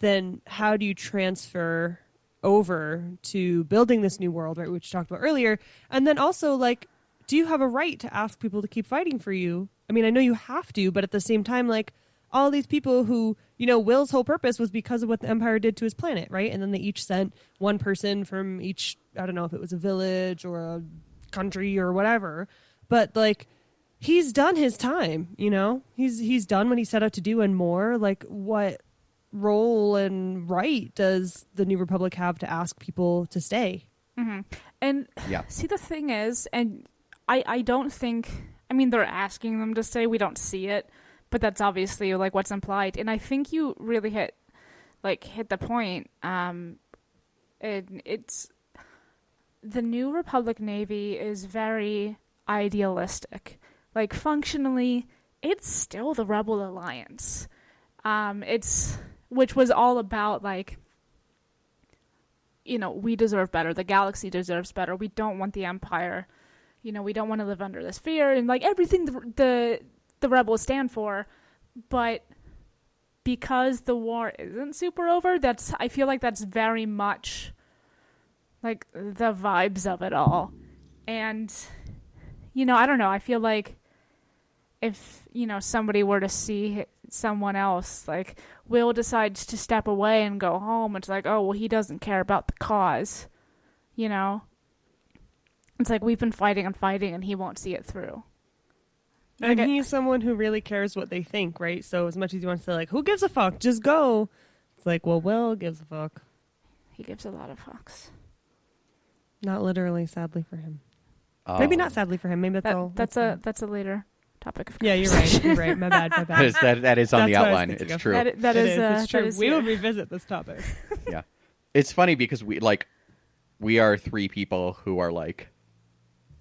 then how do you transfer over to building this new world right which we talked about earlier? And then also like do you have a right to ask people to keep fighting for you? I mean i know you have to but at the same time like all these people who you know Wyl's whole purpose was because of what the empire did to his planet right and then they each sent one person from each i don't know if it was a village or a country or whatever but like he's done his time you know he's he's done what he set out to do and more like what role and right does the New Republic have to ask people to stay? Mm-hmm. And Yeah. see, the thing is, and I, I don't think, I mean, they're asking them to stay. We don't see it, but that's obviously like what's implied. And I think you really hit, like, hit the point. Um, and it's the New Republic Navy is very idealistic. Like, functionally, it's still the Rebel Alliance. Um, it's which was all about like you know, we deserve better. The galaxy deserves better. We don't want the empire. You know, we don't want to live under this fear and like everything the the, the rebels stand for. But because the war isn't super over, that's I feel like that's very much like the vibes of it all. And you know, I don't know. I feel like if, you know, somebody were to see someone else like Wyl decides to step away and go home. It's like, oh, well, he doesn't care about the cause. You know? It's like we've been fighting and fighting and he won't see it through. And Like, I- he's someone who really cares what they think, right? So as much as you want to say like, "Who gives a fuck? Just go," it's like, well, Wyl gives a fuck. He gives a lot of fucks. Not literally, sadly for him. Maybe Um, not sadly for him. Maybe that's That, all. that's all. a that's a later topic of Yeah, you're right. You're right. My bad. My bad. That is, that, that is on That's the what I was outline. It's of. true. That, that It is, uh, It's that true. is we will here. revisit this topic. yeah it's funny because we like we are three people who are like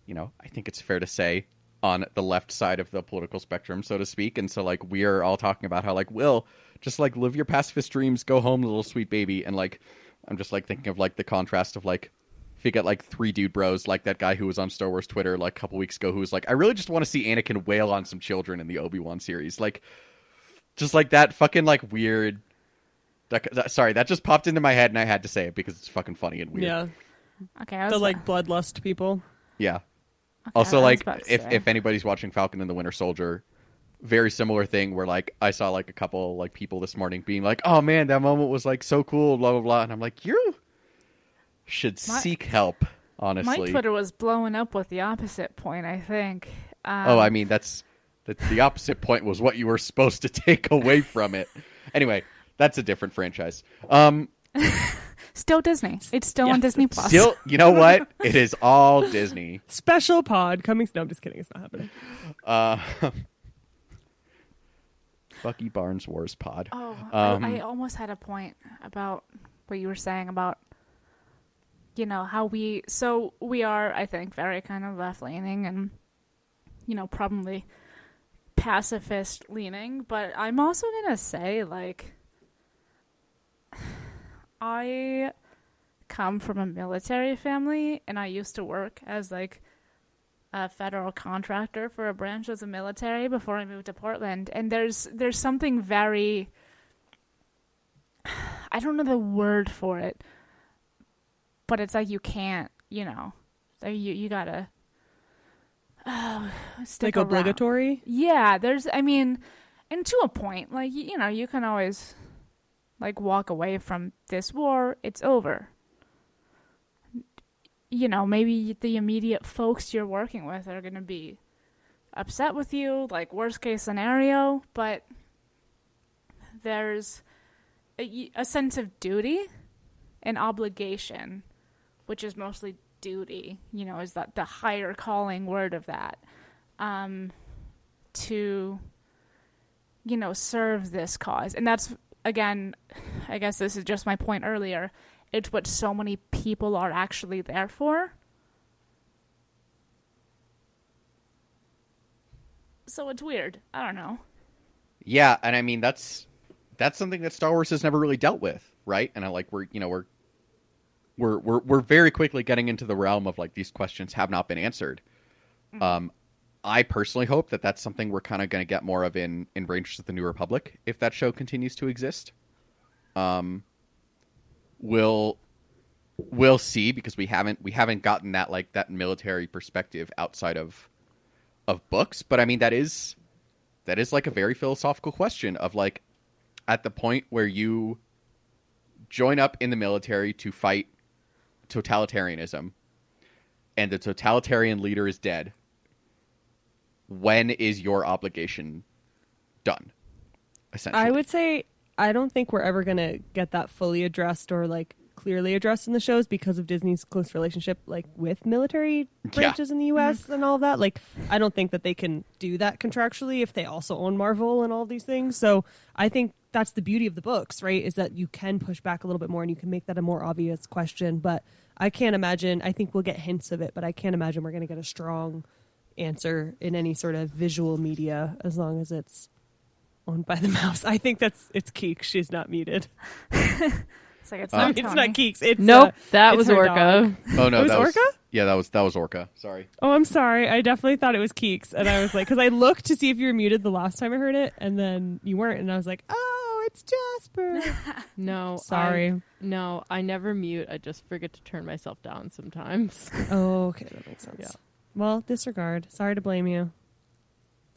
you know i think it's fair to say on the left side of the political spectrum so to speak and so like we are all talking about how like Wyl just like live your pacifist dreams go home little sweet baby and like i'm just like thinking of like the contrast of like if you get like three dude bros like that guy who was on star wars twitter like a couple weeks ago who was like i really just want to see anakin wail on some children in the obi-wan series like just like that fucking like weird that, that- sorry, that just popped into my head and I had to say it because it's fucking funny and weird. yeah, Okay, I was the like bloodlust people. Yeah. Okay, Also, like if if anybody's watching Falcon and the Winter Soldier, very similar thing where like I saw like a couple like people this morning being like, "Oh man, that moment was like so cool," blah blah blah, and I'm like, "You should My- seek help." Honestly. my Twitter was blowing up with the opposite point. I think. Um, Oh, I mean that's the, the opposite point was what you were supposed to take away from it. Anyway, that's a different franchise. Um, still Disney. It's still on Disney Plus. still, you know what? It is all Disney. Special pod coming. No, I'm just kidding. It's not happening. Uh, Bucky Barnes Wars Pod. Oh, Um, I, I almost had a point about what you were saying about, you know, how we. So we are, I think, very kind of left leaning and, you know, probably pacifist leaning. But I'm also going to say, like, I come from a military family and I used to work as, like, a federal contractor for a branch of the military before I moved to Portland. And there's there's something very I don't know the word for it, but it's like you can't, you know, so you you gotta uh, stick like around. obligatory. Yeah, there's. I mean, and to a point, like you know, you can always like walk away from this war. It's over. You know, maybe the immediate folks you're working with are going to be upset with you, like worst case scenario, but there's a sense of duty and obligation, which is mostly duty, you know, is that the higher calling word of that, um, to, you know, serve this cause. And that's, again, I guess this is just my point earlier. It's what so many people are actually there for. So it's weird. I don't know. Yeah, and I mean that's that's something that Star Wars has never really dealt with, right? And I like we're you know we're we're we're we're very quickly getting into the realm of like these questions have not been answered. Um, I personally hope that that's something we're kind of going to get more of in in Rangers of the New Republic if that show continues to exist. Um, we'll we'll see because we haven't we haven't gotten that like that military perspective outside of of books, but I mean that is that is like a very philosophical question of like at the point where you join up in the military to fight totalitarianism and the totalitarian leader is dead when is your obligation done essentially I would say I don't think we're ever gonna get that fully addressed or like clearly addressed in the shows because of Disney's close relationship like with military branches in the US mm-hmm. and all of that. Like I don't think that they can do that contractually if they also own Marvel and all these things. So I think that's the beauty of the books, right? Is that you can push back a little bit more and you can make that a more obvious question. But I can't imagine I think we'll get hints of it, but I can't imagine we're gonna get a strong answer in any sort of visual media as long as it's owned by the mouse. I think that's it's Keeks. She's not muted. It's like it's Uh, not. it's Tony. not Keeks. It's Nope, uh, that it's was Orca. dog. Oh no, It was that was Orca? yeah, that was that was Orca. Sorry. Oh, I'm sorry. I definitely thought it was Keeks, and I was like, because I looked to see if you were muted the last time I heard it, and then you weren't, and I was like, oh, it's Jasper. No, Sorry. I- no, I never mute. I just forget to turn myself down sometimes. oh, okay, that makes sense. Yeah. Well, disregard. Sorry to blame you.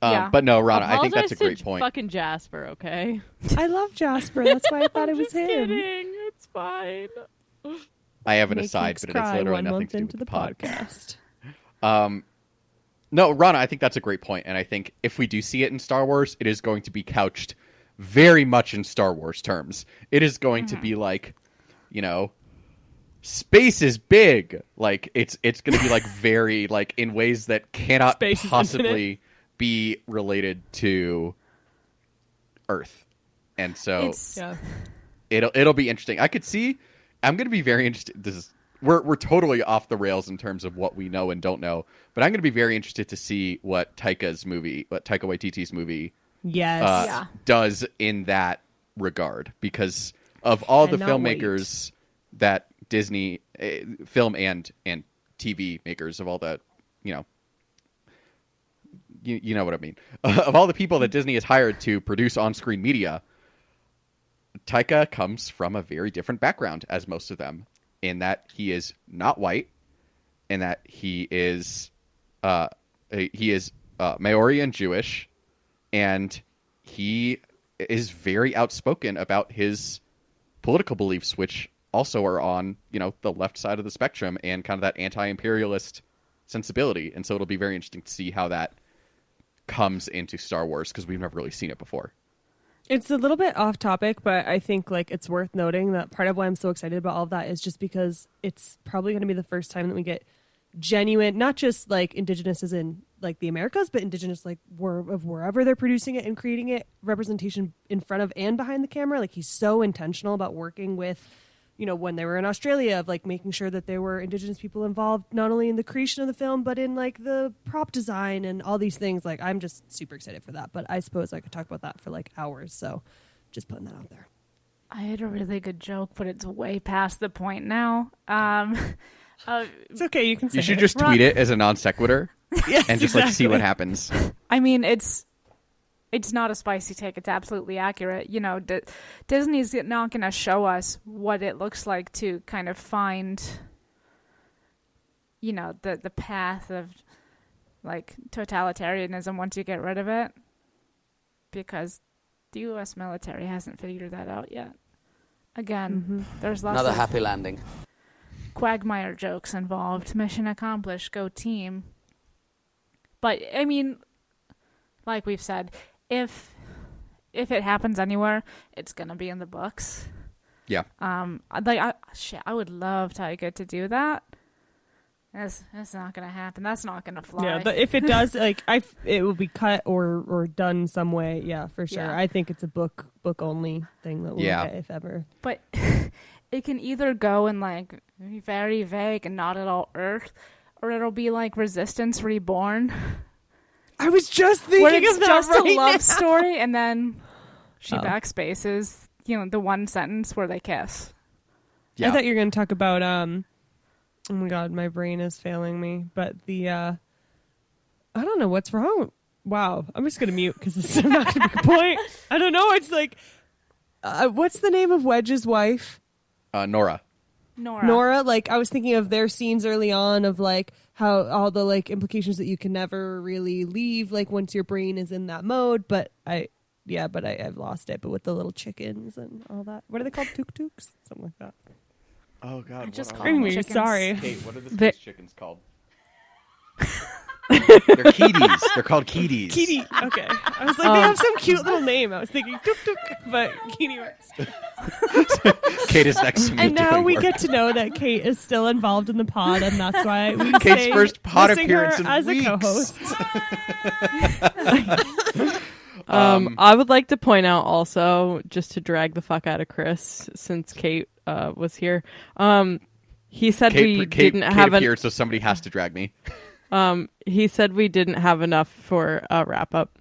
Um, Yeah. But no, Rana, I think that's a great point. Fucking Jasper, okay? I love Jasper. That's why I thought it was just him. Kidding. It's fine. I have an Make aside, but it has literally one nothing month to do into with the the pod. podcast. Um, no, Rana, I think that's a great point, and I think if we do see it in Star Wars, it is going to be couched very much in Star Wars terms. It is going to be like, you know, space is big. Like it's it's going to be like very like in ways that cannot Space possibly be related to Earth, and so It's it'll it'll be interesting. I could see. I'm going to be very interested. This is we're we're totally off the rails in terms of what we know and don't know, but I'm going to be very interested to see what Taika's movie, what Taika Waititi's movie, Yes. uh, Yeah. does in that regard because of all the filmmakers that Disney uh, film and and TV makers of all the you know you, you know what I mean. Of all the people that Disney has hired to produce on-screen media Taika comes from a very different background as most of them in that he is not white in that he is uh he is uh, Maori and Jewish and he is very outspoken about his political beliefs, which also are on you know the left side of the spectrum and kind of that anti-imperialist sensibility. And so it'll be very interesting to see how that comes into Star Wars because we've never really seen it before. It's a little bit off topic, but I think like it's worth noting that part of why I'm so excited about all of that is just because it's probably going to be the first time that we get genuine, not just like indigenous as in like the Americas, but indigenous like where, of wherever they're producing it and creating it, representation in front of and behind the camera. Like he's so intentional about working with, you know, when they were in Australia, of like making sure that there were indigenous people involved not only in the creation of the film but in like the prop design and all these things. Like I'm just super excited for that. But I suppose I could talk about that for like hours. So just putting that out there. I had a really good joke, but it's way past the point now. Um, uh, It's okay. You can. Say You should it. just tweet it as a non sequitur Yes, and just like see what happens. I mean, it's it's not a spicy take. It's absolutely accurate. You know, D- Disney's not going to show us what it looks like to kind of find, you know, the the path of like totalitarianism once you get rid of it, because the U.S. military hasn't figured that out yet. Again, mm-hmm. there's lots Another of happy landing. quagmire jokes involved. Mission accomplished. Go team. But I mean, like we've said, if if it happens anywhere, it's gonna be in the books. Yeah. Um, like I shit, I would love Taika to do that. That's that's not gonna happen. That's not gonna fly. Yeah, but if it does, like I, it will be cut or or done some way. Yeah, for sure. Yeah. I think it's a book book only thing that we'll Yeah. get if ever. but it can either go in like very vague and not at all Earth, or it'll be like Resistance Reborn. I was just thinking where it's of that just right a love now. story, and then she Oh. backspaces. You know, the one sentence where they kiss. Yeah. I thought you were going to talk about um oh my god, my brain is failing me, but the uh I don't know what's wrong. Wow, I'm just going to mute cuz it's I'm not going to make a point. I don't know, it's like uh, what's the name of Wedge's wife? Uh, Norra. Norra. Norra, like I was thinking of their scenes early on of like how all the like implications that you can never really leave like once your brain is in that mode, but I yeah, but I, I've lost it. But with the little chickens and all that, what are they called? Tuk tuks, something like that. Oh God. I just what call them me, chickens. sorry. Kate, what are the The- space chickens called? They're Keaties. They're called Keaties. Keaty. Okay. I was like, they have some cute little name. I was thinking, tuk tuk, but Kitty works. Kate is next to me. And now doing we work. get to know that Kate is still involved in the pod, and that's why we Kate's say first pod missing her appearance in as weeks. a co-host. Um, I would like to point out also, just to drag the fuck out of Chris, since Kate uh, was here. Um, he said Kate, we Kate, didn't Kate have an, appeared, so somebody has to drag me. Um. He said we didn't have enough for a wrap up,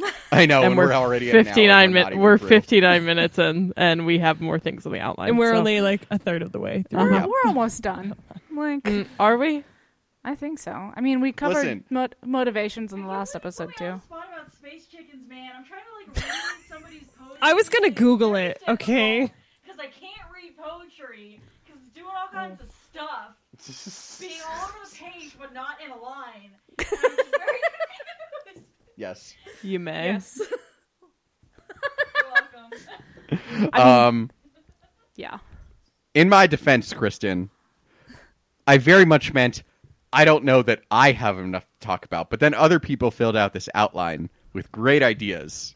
I know, and and we're, we're, already at an hour, fifty nine and we're not minutes. We're fifty nine minutes in, and we have more things on the outline. and we're so- only like a third of the way through. Uh-huh. We're, we're almost done. Like, Mm, are we? I think so. I mean, we covered Listen. mot- motivations in the last episode too. chickens. I'm to like read somebody's poetry. I was gonna Google it. Okay. Because I can't read poetry because it's doing all kinds of stuff, being all over the page but not in a line. I'm very confused. Yes. You may. Yes. You're welcome. um, Yeah. in my defense, Kristen, I very much meant I don't know that I have enough to talk about, but then other people filled out this outline with great ideas.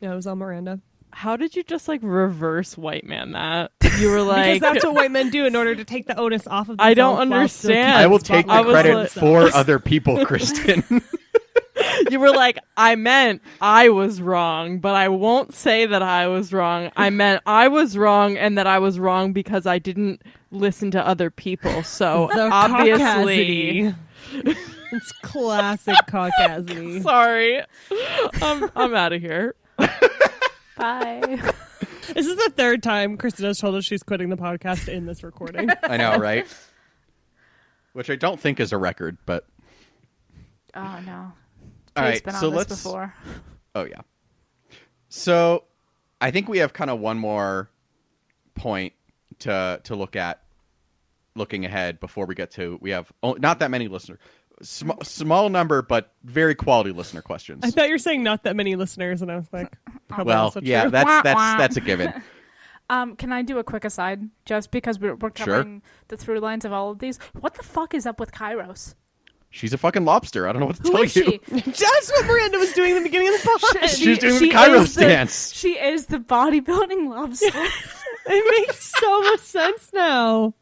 Yeah, it was on Miranda. How did you just like reverse white man that? You were like, Because that's what white men do in order to take the onus off of. The I don't themselves while still understand. I will take the I was credit like- for other people, Kristen. you were like, I meant I was wrong, but I won't say that I was wrong. I meant I was wrong and that I was wrong because I didn't listen to other people. So The obviously, it's classic caucasity. sorry. I'm I'm out of here. Bye. This is the third time Kristen has told us she's quitting the podcast in this recording. I know, right? Which I don't think is a record, but oh no. all Kate's right. been So on this let's. before. Oh yeah. So I think we have kind of one more point to to look at looking ahead before we get to we have oh, not that many listeners. Sm- small number but very quality listener questions. I thought you were saying not that many listeners, and I was like, probably well, also yeah, true. that's that's that's a given. Um, can I do a quick aside? Just because we're, we're Sure. covering the through lines of all of these. What the fuck is up with Kairos? She's a fucking lobster. I don't know what to Who tell is you. she? That's what Miranda was doing in the beginning of the pod. She's doing the Kairos the- dance. She is the bodybuilding lobster. it makes so much sense now.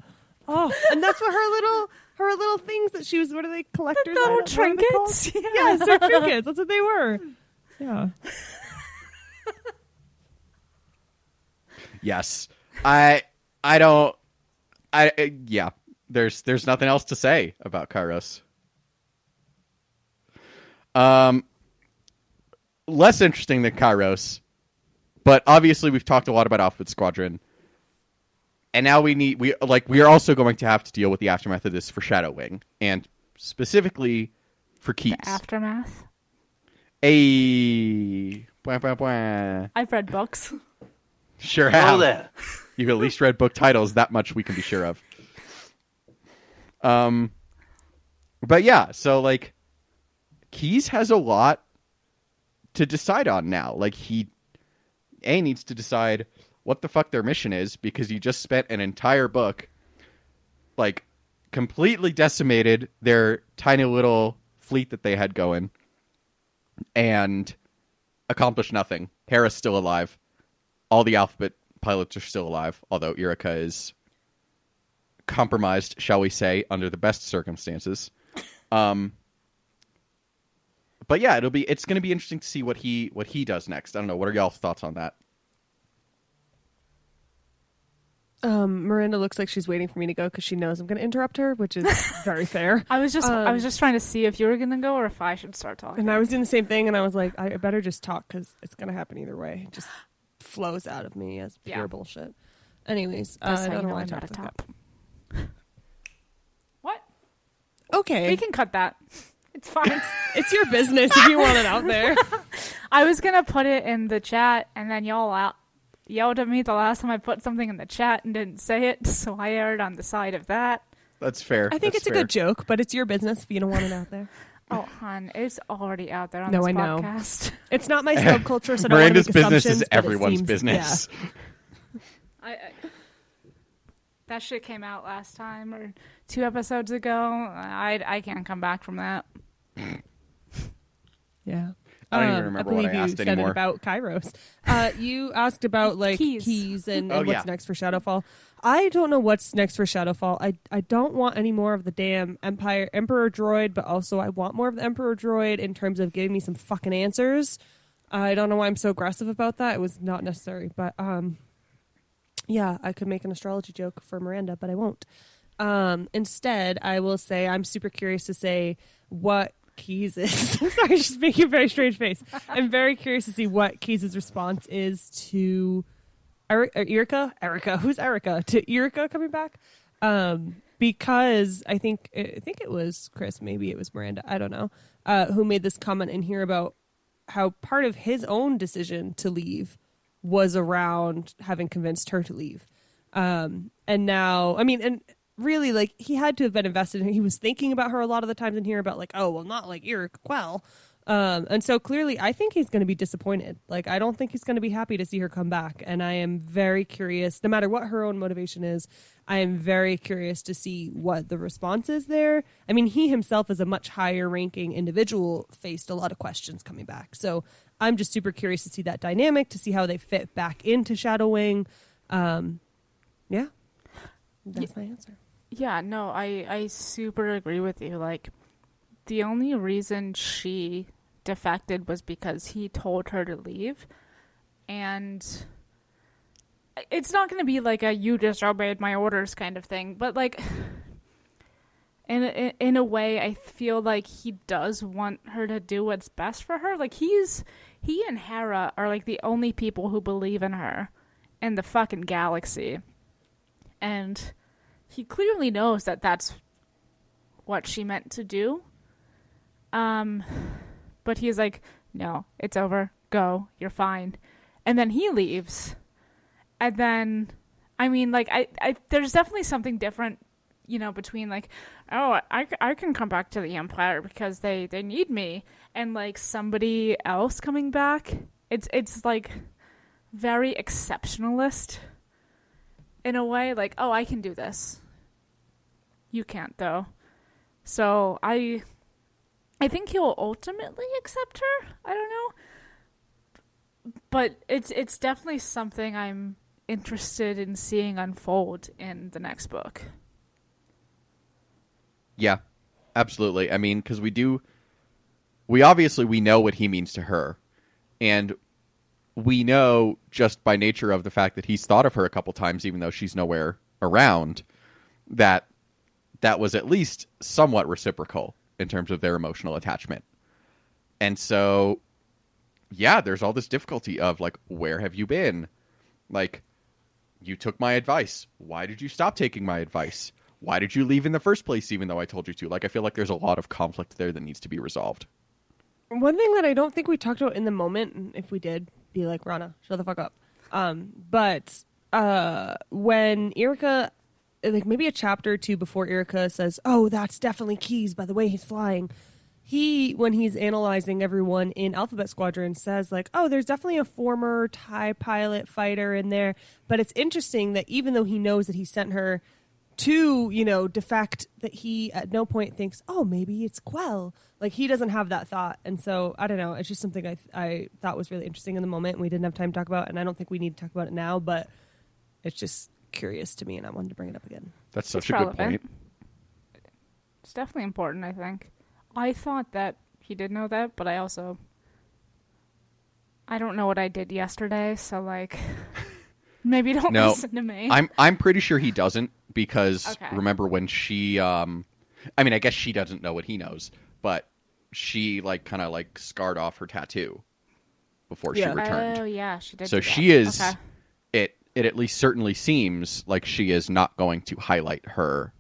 Oh, and that's what her little her little things that she was. What are they? Collectors? little items? What are they called? trinkets. Yeah. Yes, they're trinkets. That's what they were. Yeah. Yes. I I don't I uh, yeah. There's there's nothing else to say about Kairos. Um less interesting than Kairos, but obviously we've talked a lot about Alphabet Squadron. And now we need we like we are also going to have to deal with the aftermath of this for Shadow Wing and specifically for Keize. Aftermath. A. I've read books. Sure have. You've at least read book titles. That much we can be sure of. Um, but yeah, so like, Keize has a lot to decide on now. Like he, a needs to decide what the fuck their mission is because you just spent an entire book, like, completely decimated their tiny little fleet that they had going, and accomplished nothing. Hera's still alive all the alphabet pilots are still alive, although Yrica is compromised, shall we say, under the best circumstances. Um, but yeah, it'll be it's going to be interesting to see what he what he does next. I don't know. What are y'all's thoughts on that? Um, Miranda looks like she's waiting for me to go because she knows I'm going to interrupt her, which is very fair. I was just I Um, was just trying to see if you were gonna go or if I should start talking. And I was doing the same thing, and I was like, I better just talk because it's going to happen either way. It just flows out of me as pure Yeah. bullshit. Anyways, uh, I don't know why I I'm not a talked top. What? Okay, We can cut that. It's fine. it's your business if you want it out there. I was gonna put it in the chat, and then y'all out yelled at me the last time I put something in the chat and didn't say it, so I erred on the side of that. That's fair. I think That's it's a good joke, but it's your business if you don't want it out there. Oh, hon, it's already out there on No, this I know. podcast. It's not my subculture, so I don't Miranda's want to make business is assumptions, but it everyone's seems- business. I, I, that shit came out last time or two episodes ago. I I can't come back from that. Yeah. I don't even Um, remember believe what I you asked said anymore. It about Kairos. Uh, you asked about like Keize. Keize, and, Oh, what's yeah. next for Shadowfall. I don't know what's next for Shadowfall. I I don't want any more of the damn Empire Emperor droid, but also I want more of the Emperor droid in terms of giving me some fucking answers. I don't know why I'm so aggressive about that. It was not necessary, but um, yeah, I could make an astrology joke for Miranda, but I won't. Um, instead, I will say I'm super curious to say what Keize is. Sorry, just making a very strange face. I'm very curious to see what Keize' response is to uh, Yrica. Yrica, who's Yrica? To Yrica coming back, um, because I think I think it was Chris, maybe it was Miranda, I don't know, uh, who made this comment in here about how part of his own decision to leave was around having convinced her to leave. Um, and now, I mean, and really, like, he had to have been invested in her. He was thinking about her a lot of the times in here about, like, oh, well, not like Yrica Quell. Um, and so clearly, I think he's going to be disappointed. Like, I don't think he's going to be happy to see her come back. And I am very curious, no matter what her own motivation is, I am very curious to see what the response is there. I mean, he himself, is a much higher ranking individual, faced a lot of questions coming back. So I'm just super curious to see that dynamic, to see how they fit back into Shadow Wing. Um, yeah, that's my answer. Yeah, no, I I super agree with you. Like the only reason she defected was because he told her to leave. And it's not going to be like a you disobeyed my orders kind of thing, but like in a, in a way I feel like he does want her to do what's best for her. Like he's he and Hera are like the only people who believe in her in the fucking galaxy. And he clearly knows that that's what she meant to do. Um, but he's like, no, it's over. Go. You're fine. And then he leaves. And then, I mean, like, I, I there's definitely something different, you know, between like, oh, I, I can come back to the Empire because they, they need me, and like somebody else coming back. It's, it's like very exceptionalist in a way. Like, oh, I can do this. You can't, though. So I I think he'll ultimately accept her. I don't know. But it's it's definitely something I'm interested in seeing unfold in the next book. Yeah, absolutely. I mean, because we do, we obviously we know what he means to her, and we know just by nature of the fact that he's thought of her a couple times, even though she's nowhere around, that that was at least somewhat reciprocal in terms of their emotional attachment. And so, yeah, there's all this difficulty of like, where have you been? Like, you took my advice. Why did you stop taking my advice? Why did you leave in the first place, even though I told you to? Like, I feel like there's a lot of conflict there that needs to be resolved. One thing that I don't think we talked about in the moment, if we did, be like Rana, shut the fuck up. Um, but uh, when Yrica, like maybe a chapter or two before Yrica says, "Oh, that's definitely Keize." By the way, he's flying. He, when he's analyzing everyone in Alphabet Squadron, says like, "Oh, there's definitely a former Tie pilot fighter in there." But it's interesting that even though he knows that he sent her to you know defect that he at no point thinks oh maybe it's quell like he doesn't have that thought and so i don't know it's just something i i thought was really interesting in the moment and we didn't have time to talk about and i don't think we need to talk about it now but it's just curious to me and i wanted to bring it up again That's It's such a good point. It's definitely important, I think. I thought that he did know that, but I also I don't know what I did yesterday, so like maybe don't No, listen to me. I'm I'm pretty sure he doesn't because Okay. remember when she um I mean I guess she doesn't know what he knows, but she like kind of like scarred off her tattoo before Yeah. she returned. Oh yeah, she did. so do that. she is Okay. it it at least certainly seems like she is not going to highlight her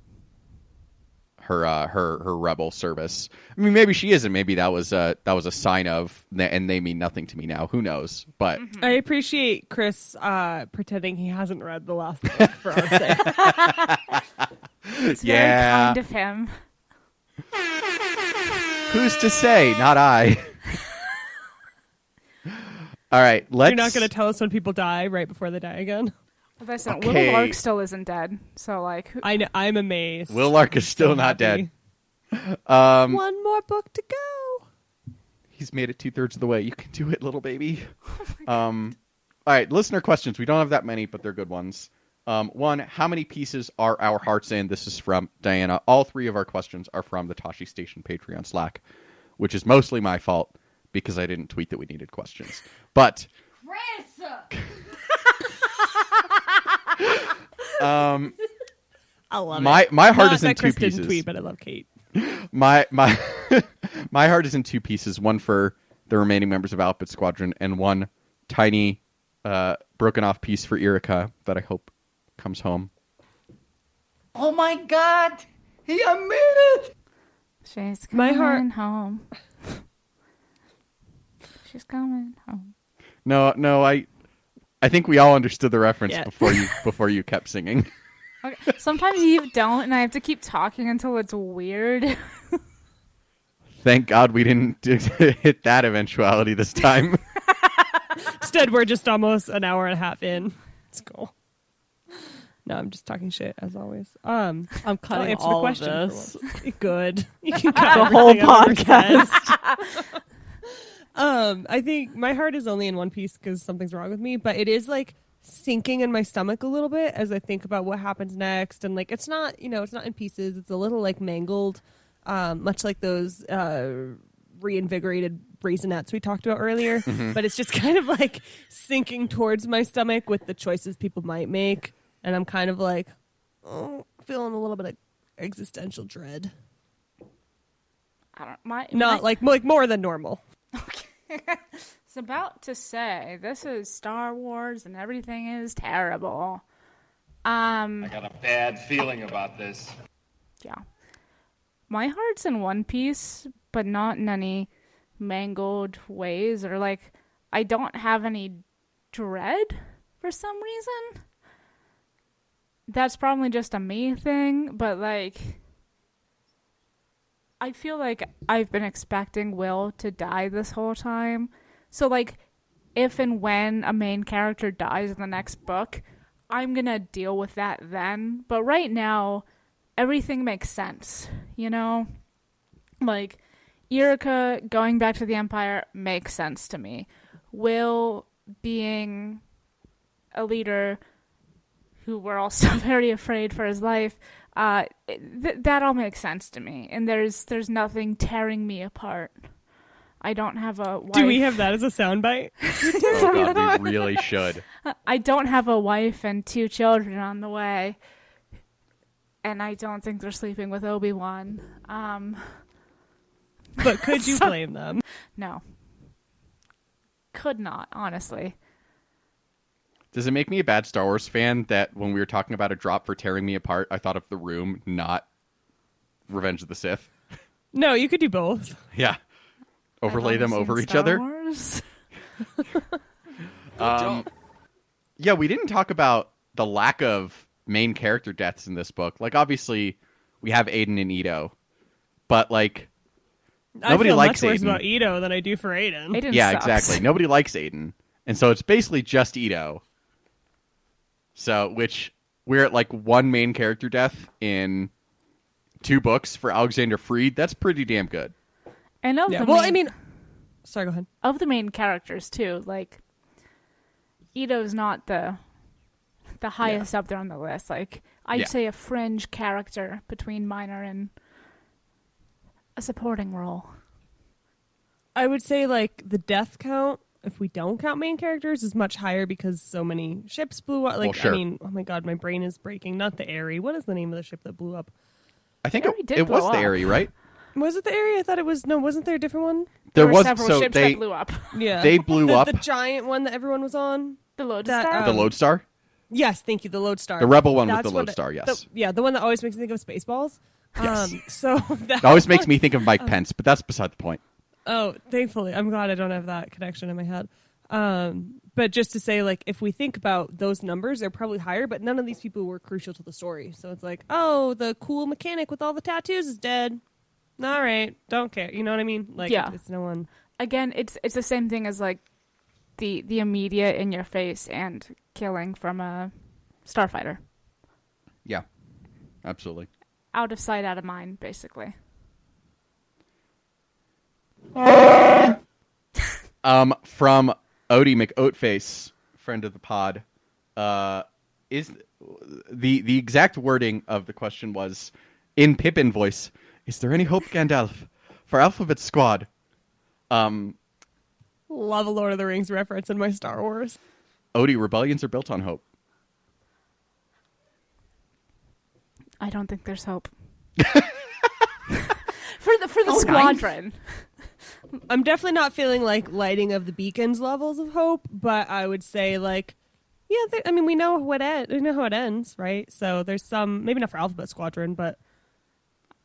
her uh her her rebel service. I mean maybe she isn't, maybe that was uh that was a sign of and they mean nothing to me now. Who knows? But Mm-hmm. i appreciate chris uh pretending he hasn't read the last book for our sake It's yeah. very kind of him. Who's to say? Not I. All right, let's you're not going to tell us when people die right before they die again Listen, Okay. Wyl Lark still isn't dead, so like, who- I I'm amazed. Wyl Lark is still So not happy. dead. Um, One more book to go. he's made it two thirds of the way. You can do it, little baby. um, all right, listener questions. We don't have that many, but they're good ones. Um, one, how many pieces are our hearts in? This is from Diana. All three of our questions are from the Tashi Station Patreon Slack, which is mostly my fault because I didn't tweet that we needed questions. But Chris! um, I love my it. my heart Not is in that two Chris pieces. tweet, but I love Kate. my my my heart is in two pieces one for the remaining members of Outfit Squadron and one tiny uh, broken off piece for Yrica that I hope comes home. Oh my god! He admitted! she's My coming heart- home. she's coming home. No, no, I I think we all understood the reference Yeah. before you before you kept singing. Okay. Sometimes you don't, and I have to keep talking until it's weird. Thank God we didn't hit that eventuality this time. Instead, we're just almost an hour and a half in. It's cool. No, I'm just talking shit as always. Um, I'm cutting answer all the of question. this. Good. You can cut The whole everything I've ever said. podcast. Um, I think my heart is only in one piece because something's wrong with me, but it is like sinking in my stomach a little bit as I think about what happens next. And like, it's not, you know, it's not in pieces. It's a little like mangled, um, much like those uh, reinvigorated raisinets we talked about earlier. But it's just kind of like sinking towards my stomach with the choices people might make, and I'm kind of like, oh, feeling a little bit of existential dread. I don't. My Not my- like like more than normal. It's about to say this is Star Wars and everything is terrible. Um, I got a bad feeling about this. yeah. My heart's in one piece, but not in any mangled ways or like I don't have any dread for some reason. That's probably just a me thing, but like I feel like I've been expecting Wyl to die this whole time. So like if and when a main character dies in the next book, I'm going to deal with that then. But right now, everything makes sense, you know? Like Yrica going back to the Empire makes sense to me. Wyl being a leader who we're all also very afraid for his life, uh, th- that all makes sense to me. And there's there's nothing tearing me apart. I don't have a wife. Do we have that as a soundbite? oh God, we really should. I don't have a wife and two children on the way. And I don't think they're sleeping with Obi Wan. Um, But could you blame them? no. Could not, honestly. Does it make me a bad Star Wars fan that when we were talking about a drop for tearing me apart, I thought of the room, not Revenge of the Sith? No, you could do both. Yeah. Overlay them over each Star other. Wars. Um, yeah, we didn't talk about the lack of main character deaths in this book. Like, obviously, we have Adan and Ito, but like, Nobody I feel likes much worse Adan. about Ito than I do for Adan. Adan yeah, sucks. exactly. Nobody likes Adan, and so it's basically just Ito. So, which we're at like one main character death in two books for Alexander Freed. That's pretty damn good. And of Yeah. the Well, main, I mean, sorry, go ahead. of the main characters too, like Ito's not the the highest up there on the list. Like I'd Yeah. say a fringe character between minor and a supporting role. I would say like the death count, if we don't count main characters, is much higher because so many ships blew up. Like, Well, sure. I mean, oh my god, my brain is breaking. Not the Airy. What is the name of the ship that blew up? I think Aerie it, did it was blow the up. Airy, right? Was it the Airy? I thought it was. No, wasn't there a different one? There, were was several so ships they that blew up. Yeah, they blew the, up the giant one that everyone was on. The That, Lodestar. the um, Lodestar. Yes, thank you. The Lodestar. The Rebel one was That's the what Lodestar, I- yes. the- yeah, the one that always makes me think of Spaceballs. Yes. Um, so that It always makes me think of Mike Pence, but that's beside the point. Oh, thankfully, I'm glad I don't have that connection in my head. Um, but just to say, like, if we think about those numbers, they're probably higher. But none of these people were crucial to the story. So it's like, oh, the cool mechanic with all the tattoos is dead. All right, don't care. You know what I mean? Like, Yeah. it's no one. Again, it's it's the same thing as like the the immediate in your face and killing from a Starfighter. Yeah, absolutely. Out of sight, out of mind, basically. Um, from Odie McOatface, friend of the pod, uh, is the the exact wording of the question was in Pippin voice. Is there any hope, Gandalf, for Alphabet Squad? Um, Love a Lord of the Rings reference in my Star Wars. Odie, rebellions are built on hope. I don't think there's hope. for the for the Oh, nice. squadron. I'm definitely not feeling like lighting of the beacons levels of hope, but I would say like, yeah. I mean, we know what it, we know how it ends, right? So there's some maybe not for Alphabet Squadron, but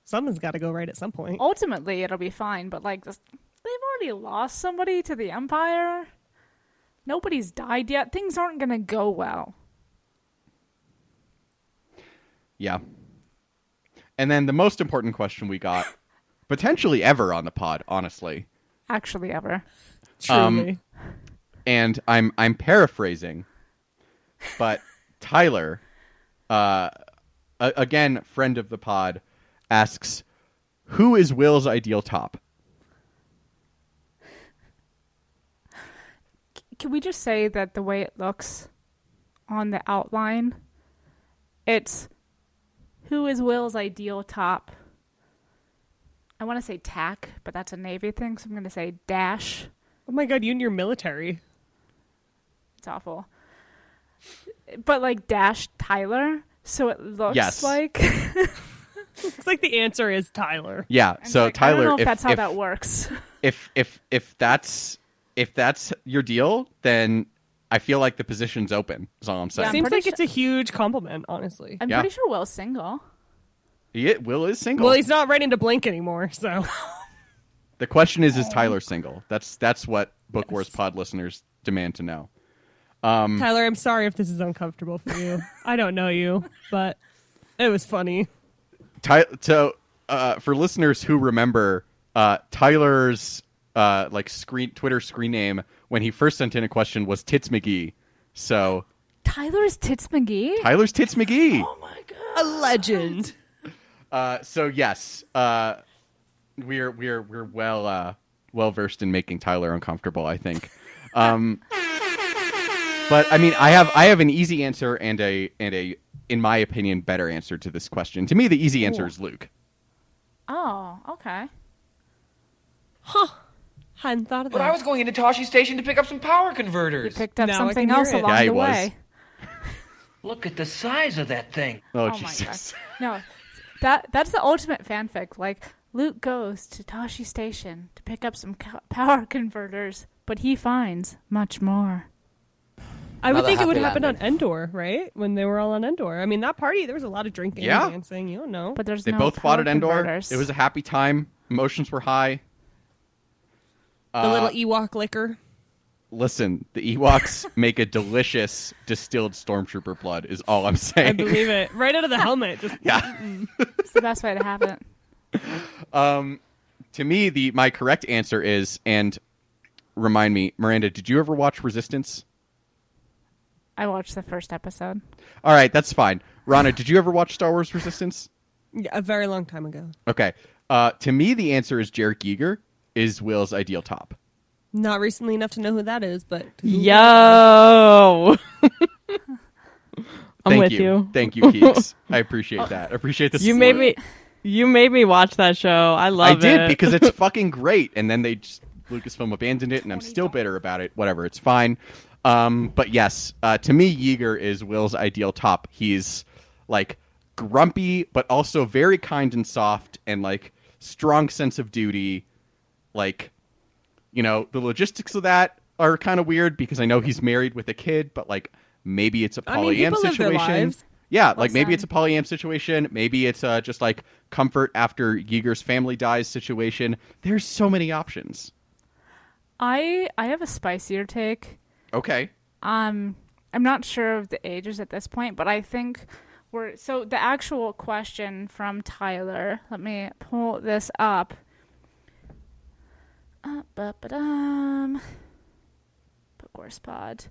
something's got to go right at some point. Ultimately, it'll be fine, but like this, they've already lost somebody to the Empire. Nobody's died yet. Things aren't gonna go well. Yeah. And then the most important question we got, potentially ever on the pod, honestly. Actually, ever. Um, and I'm I'm paraphrasing, but Tyler, uh, a- again, friend of the pod, asks, "Who is Wyl's ideal top?" Can we just say that the way it looks on the outline, it's who is Wyl's ideal top? I want to say tack, but that's a Navy thing, so I'm going to say dash. oh my god, you and your military. It's awful. But like dash Tyler, so it looks Yes. like. Looks like the answer is Tyler. Yeah. It's so like, Tyler, I don't know if, if that's how if, that works. if if if that's if that's your deal, then I feel like the position's open. Is all I'm saying. I'm Seems pretty like it's a huge compliment, honestly. I'm Yeah. pretty sure Wyl's single. Yeah, Wyl is single. Well, he's not ready to blink anymore, so The question is, is Tyler single? That's that's what Book Wars Pod listeners demand to know. Um, Tyler, I'm sorry if this is uncomfortable for you. I don't know you, but it was funny. Ty- so uh, for listeners who remember uh, Tyler's uh, like screen Twitter screen name when he first sent in a question was Tits McGee. So Tyler's Tits McGee? Tyler's Tits McGee. Oh my god, A legend. Uh, so yes, uh, we're we're we're well uh, well versed in making Tyler uncomfortable. I think. Um, but I mean, I have I have an easy answer and a and a in my opinion better answer to this question. To me, the easy answer Ooh. is Luke. Oh, okay. Huh. Hadn't thought of that. But. I was going into Tashi Station to pick up some power converters. You picked up Now something else along Yeah, the was. way. Look at the size of that thing. Oh, Oh my Jesus! No, that that's the ultimate fanfic. Like Luke goes to Tashi Station to pick up some co- power converters, but he finds much more. I would Another think it would happy happen on. Endor, right? When they were all on Endor. I mean, that party, there was a lot of drinking Yeah. and dancing. You don't know. But there's They no both fought at Endor. converters. It was a happy time. Emotions were high. the Uh, little Ewok liquor. Listen, the Ewoks make a delicious distilled stormtrooper blood. Is all I'm saying. I believe it. Right out of the helmet. Just yeah. It's the best way to have it. Um, to me, the my correct answer is, and remind me, Miranda, did you ever watch Resistance? I watched the first episode. All right, that's fine. Rana, did you ever watch Star Wars Resistance? Yeah, a very long time ago. Okay. Uh, to me, the answer is Jarek Yeager is Wyl's ideal top. Not recently enough to know who that is, but Yo. I'm Thank with you. you. Thank you, Keeks. I appreciate that. I appreciate this. You made me. You made me watch that show. I love I love did it because it's fucking great, and then they just Lucasfilm abandoned it, and I'm still bitter about it. Whatever, it's fine. Um, but yes, uh, to me, Yeager is Wyl's ideal top. He's like grumpy, but also very kind and soft, and like strong sense of duty. Like, you know, the logistics of that are kind of weird because I know he's married with a kid, but like maybe it's a I mean, polyam live their situation. Yeah, like maybe sad. it's a polyam situation. Maybe it's uh, just like comfort after Yeager's family dies situation. There's so many options. I I have a spicier take. Okay. Um, I'm not sure of the ages at this point, but I think we're so the actual question from Tyler. Let me pull this up. Up, up, um, Book Wars Pod.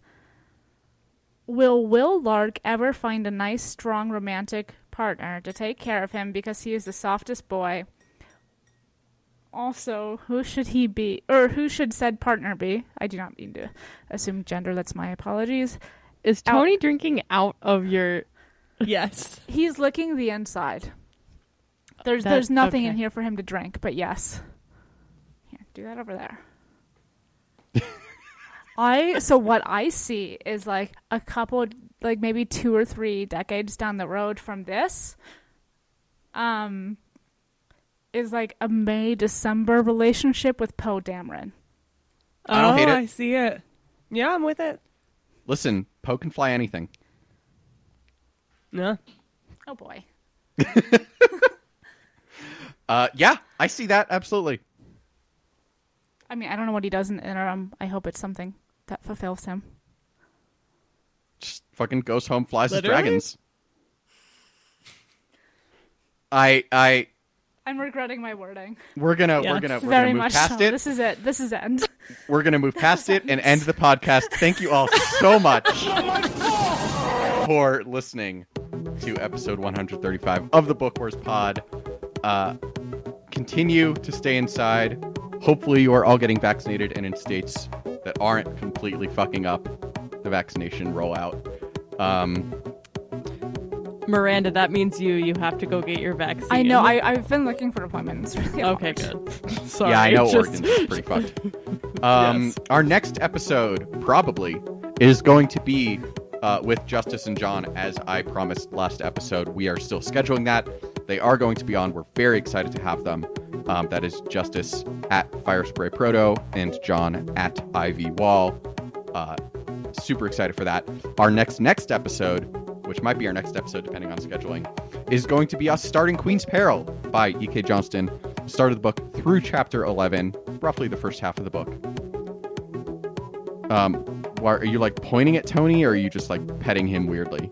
Wyl Wyl Lark ever find a nice, strong, romantic partner to take care of him because he is the softest boy? Also, who should he be, or who should said partner be? I do not mean to assume gender. That's my apologies. Is Tony drinking out of your? Yes. He's licking the inside. There's That- there's nothing in here for him to drink, but yes. Here, do that over there. I so what I see is like a couple like maybe two or three decades down the road from this um is like a May December relationship with Poe Dameron. I don't oh, hate it. I see it. Yeah, I'm with it. Listen, Poe can fly anything. No. Oh boy. Uh, yeah, I see that absolutely. I mean, I don't know what he does in the interim. I hope it's something that fulfills him. Just fucking goes home, flies his dragons. I I I'm regretting my wording. we're gonna Yeah. we're gonna we're Very gonna move much past so. it. This is it. This is end. We're gonna move past it and end the podcast. Thank you all so much for listening to episode 135 of the Book Wars Pod. Uh, continue to stay inside. Hopefully, you are all getting vaccinated and in states that aren't completely fucking up the vaccination rollout. Um, Miranda, that means you. You have to go get your vaccine. I know. I, I've been looking for appointments. Really Okay, hard. good. Sorry. yeah, I know just- Oregon's is pretty fucked. Um, Yes. Our next episode probably is going to be uh, with Justice and John, as I promised last episode. We are still scheduling that. They are going to be on. We're very excited to have them. Um, that is Justice at Firespray Proto and John at Ivy Wall. Uh, super excited for that. Our next next episode, which might be our next episode depending on scheduling, is going to be us starting Queen's Peril by E.K. Johnston. Start of the book through chapter 11, roughly the first half of the book. Um, are you like pointing at Tony or are you just like petting him weirdly?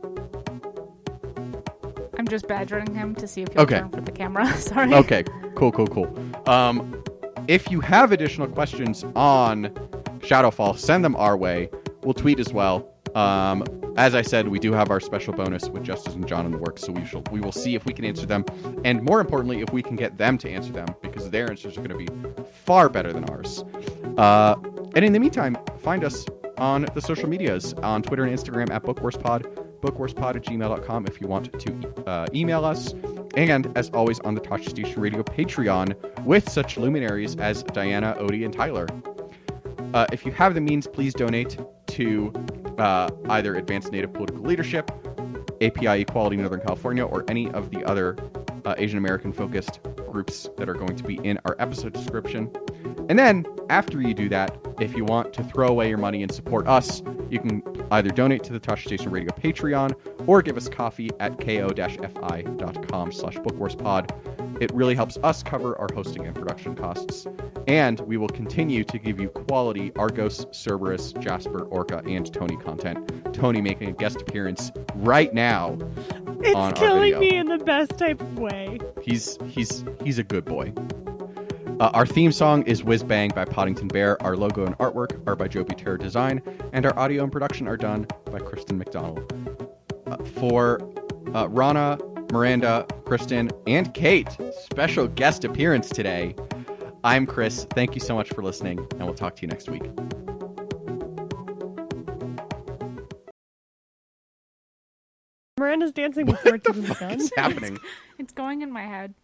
Just badgering him to see if he'll Okay. turn for the camera. Sorry. Okay, cool, cool, cool. Um, if you have additional questions on Shadowfall, send them our way. We'll tweet as well. Um, as I said, we do have our special bonus with Justice and John in the works, so we shall we will see if we can answer them, and more importantly, if we can get them to answer them, because their answers are going to be far better than ours. Uh, and in the meantime, find us on the social medias on Twitter and Instagram at BookWarsPod, BookWarsPod at gmail.com if you want to uh, email us. And as always, on the Tashi Station Radio Patreon with such luminaries as Diana, Odie, and Tyler. Uh, if you have the means, please donate to uh, either Advanced Native Political Leadership, API Equality Northern California, or any of the other uh, Asian American focused groups that are going to be in our episode description. And then, after you do that, if you want to throw away your money and support us, you can either donate to the Tashi Station Radio Patreon or give us coffee at ko-fi.com slash bookwarspod. It really helps us cover our hosting and production costs. And we will continue to give you quality Argos, Cerberus, Jasper, Orca, and Tony content. Tony making a guest appearance right now It's on our killing me in the best type of way. He's he's he's a good boy. Uh, our theme song is Whiz Bang by Poddington Bear. Our logo and artwork are by Joby Terror Design, and our audio and production are done by Kristen McDonald. Uh, for uh, Rana, Miranda, Kristen, and Kate, special guest appearance today. I'm Chris. Thank you so much for listening, and we'll talk to you next week. Miranda's dancing before it's even begun. What's happening? It's going in my head.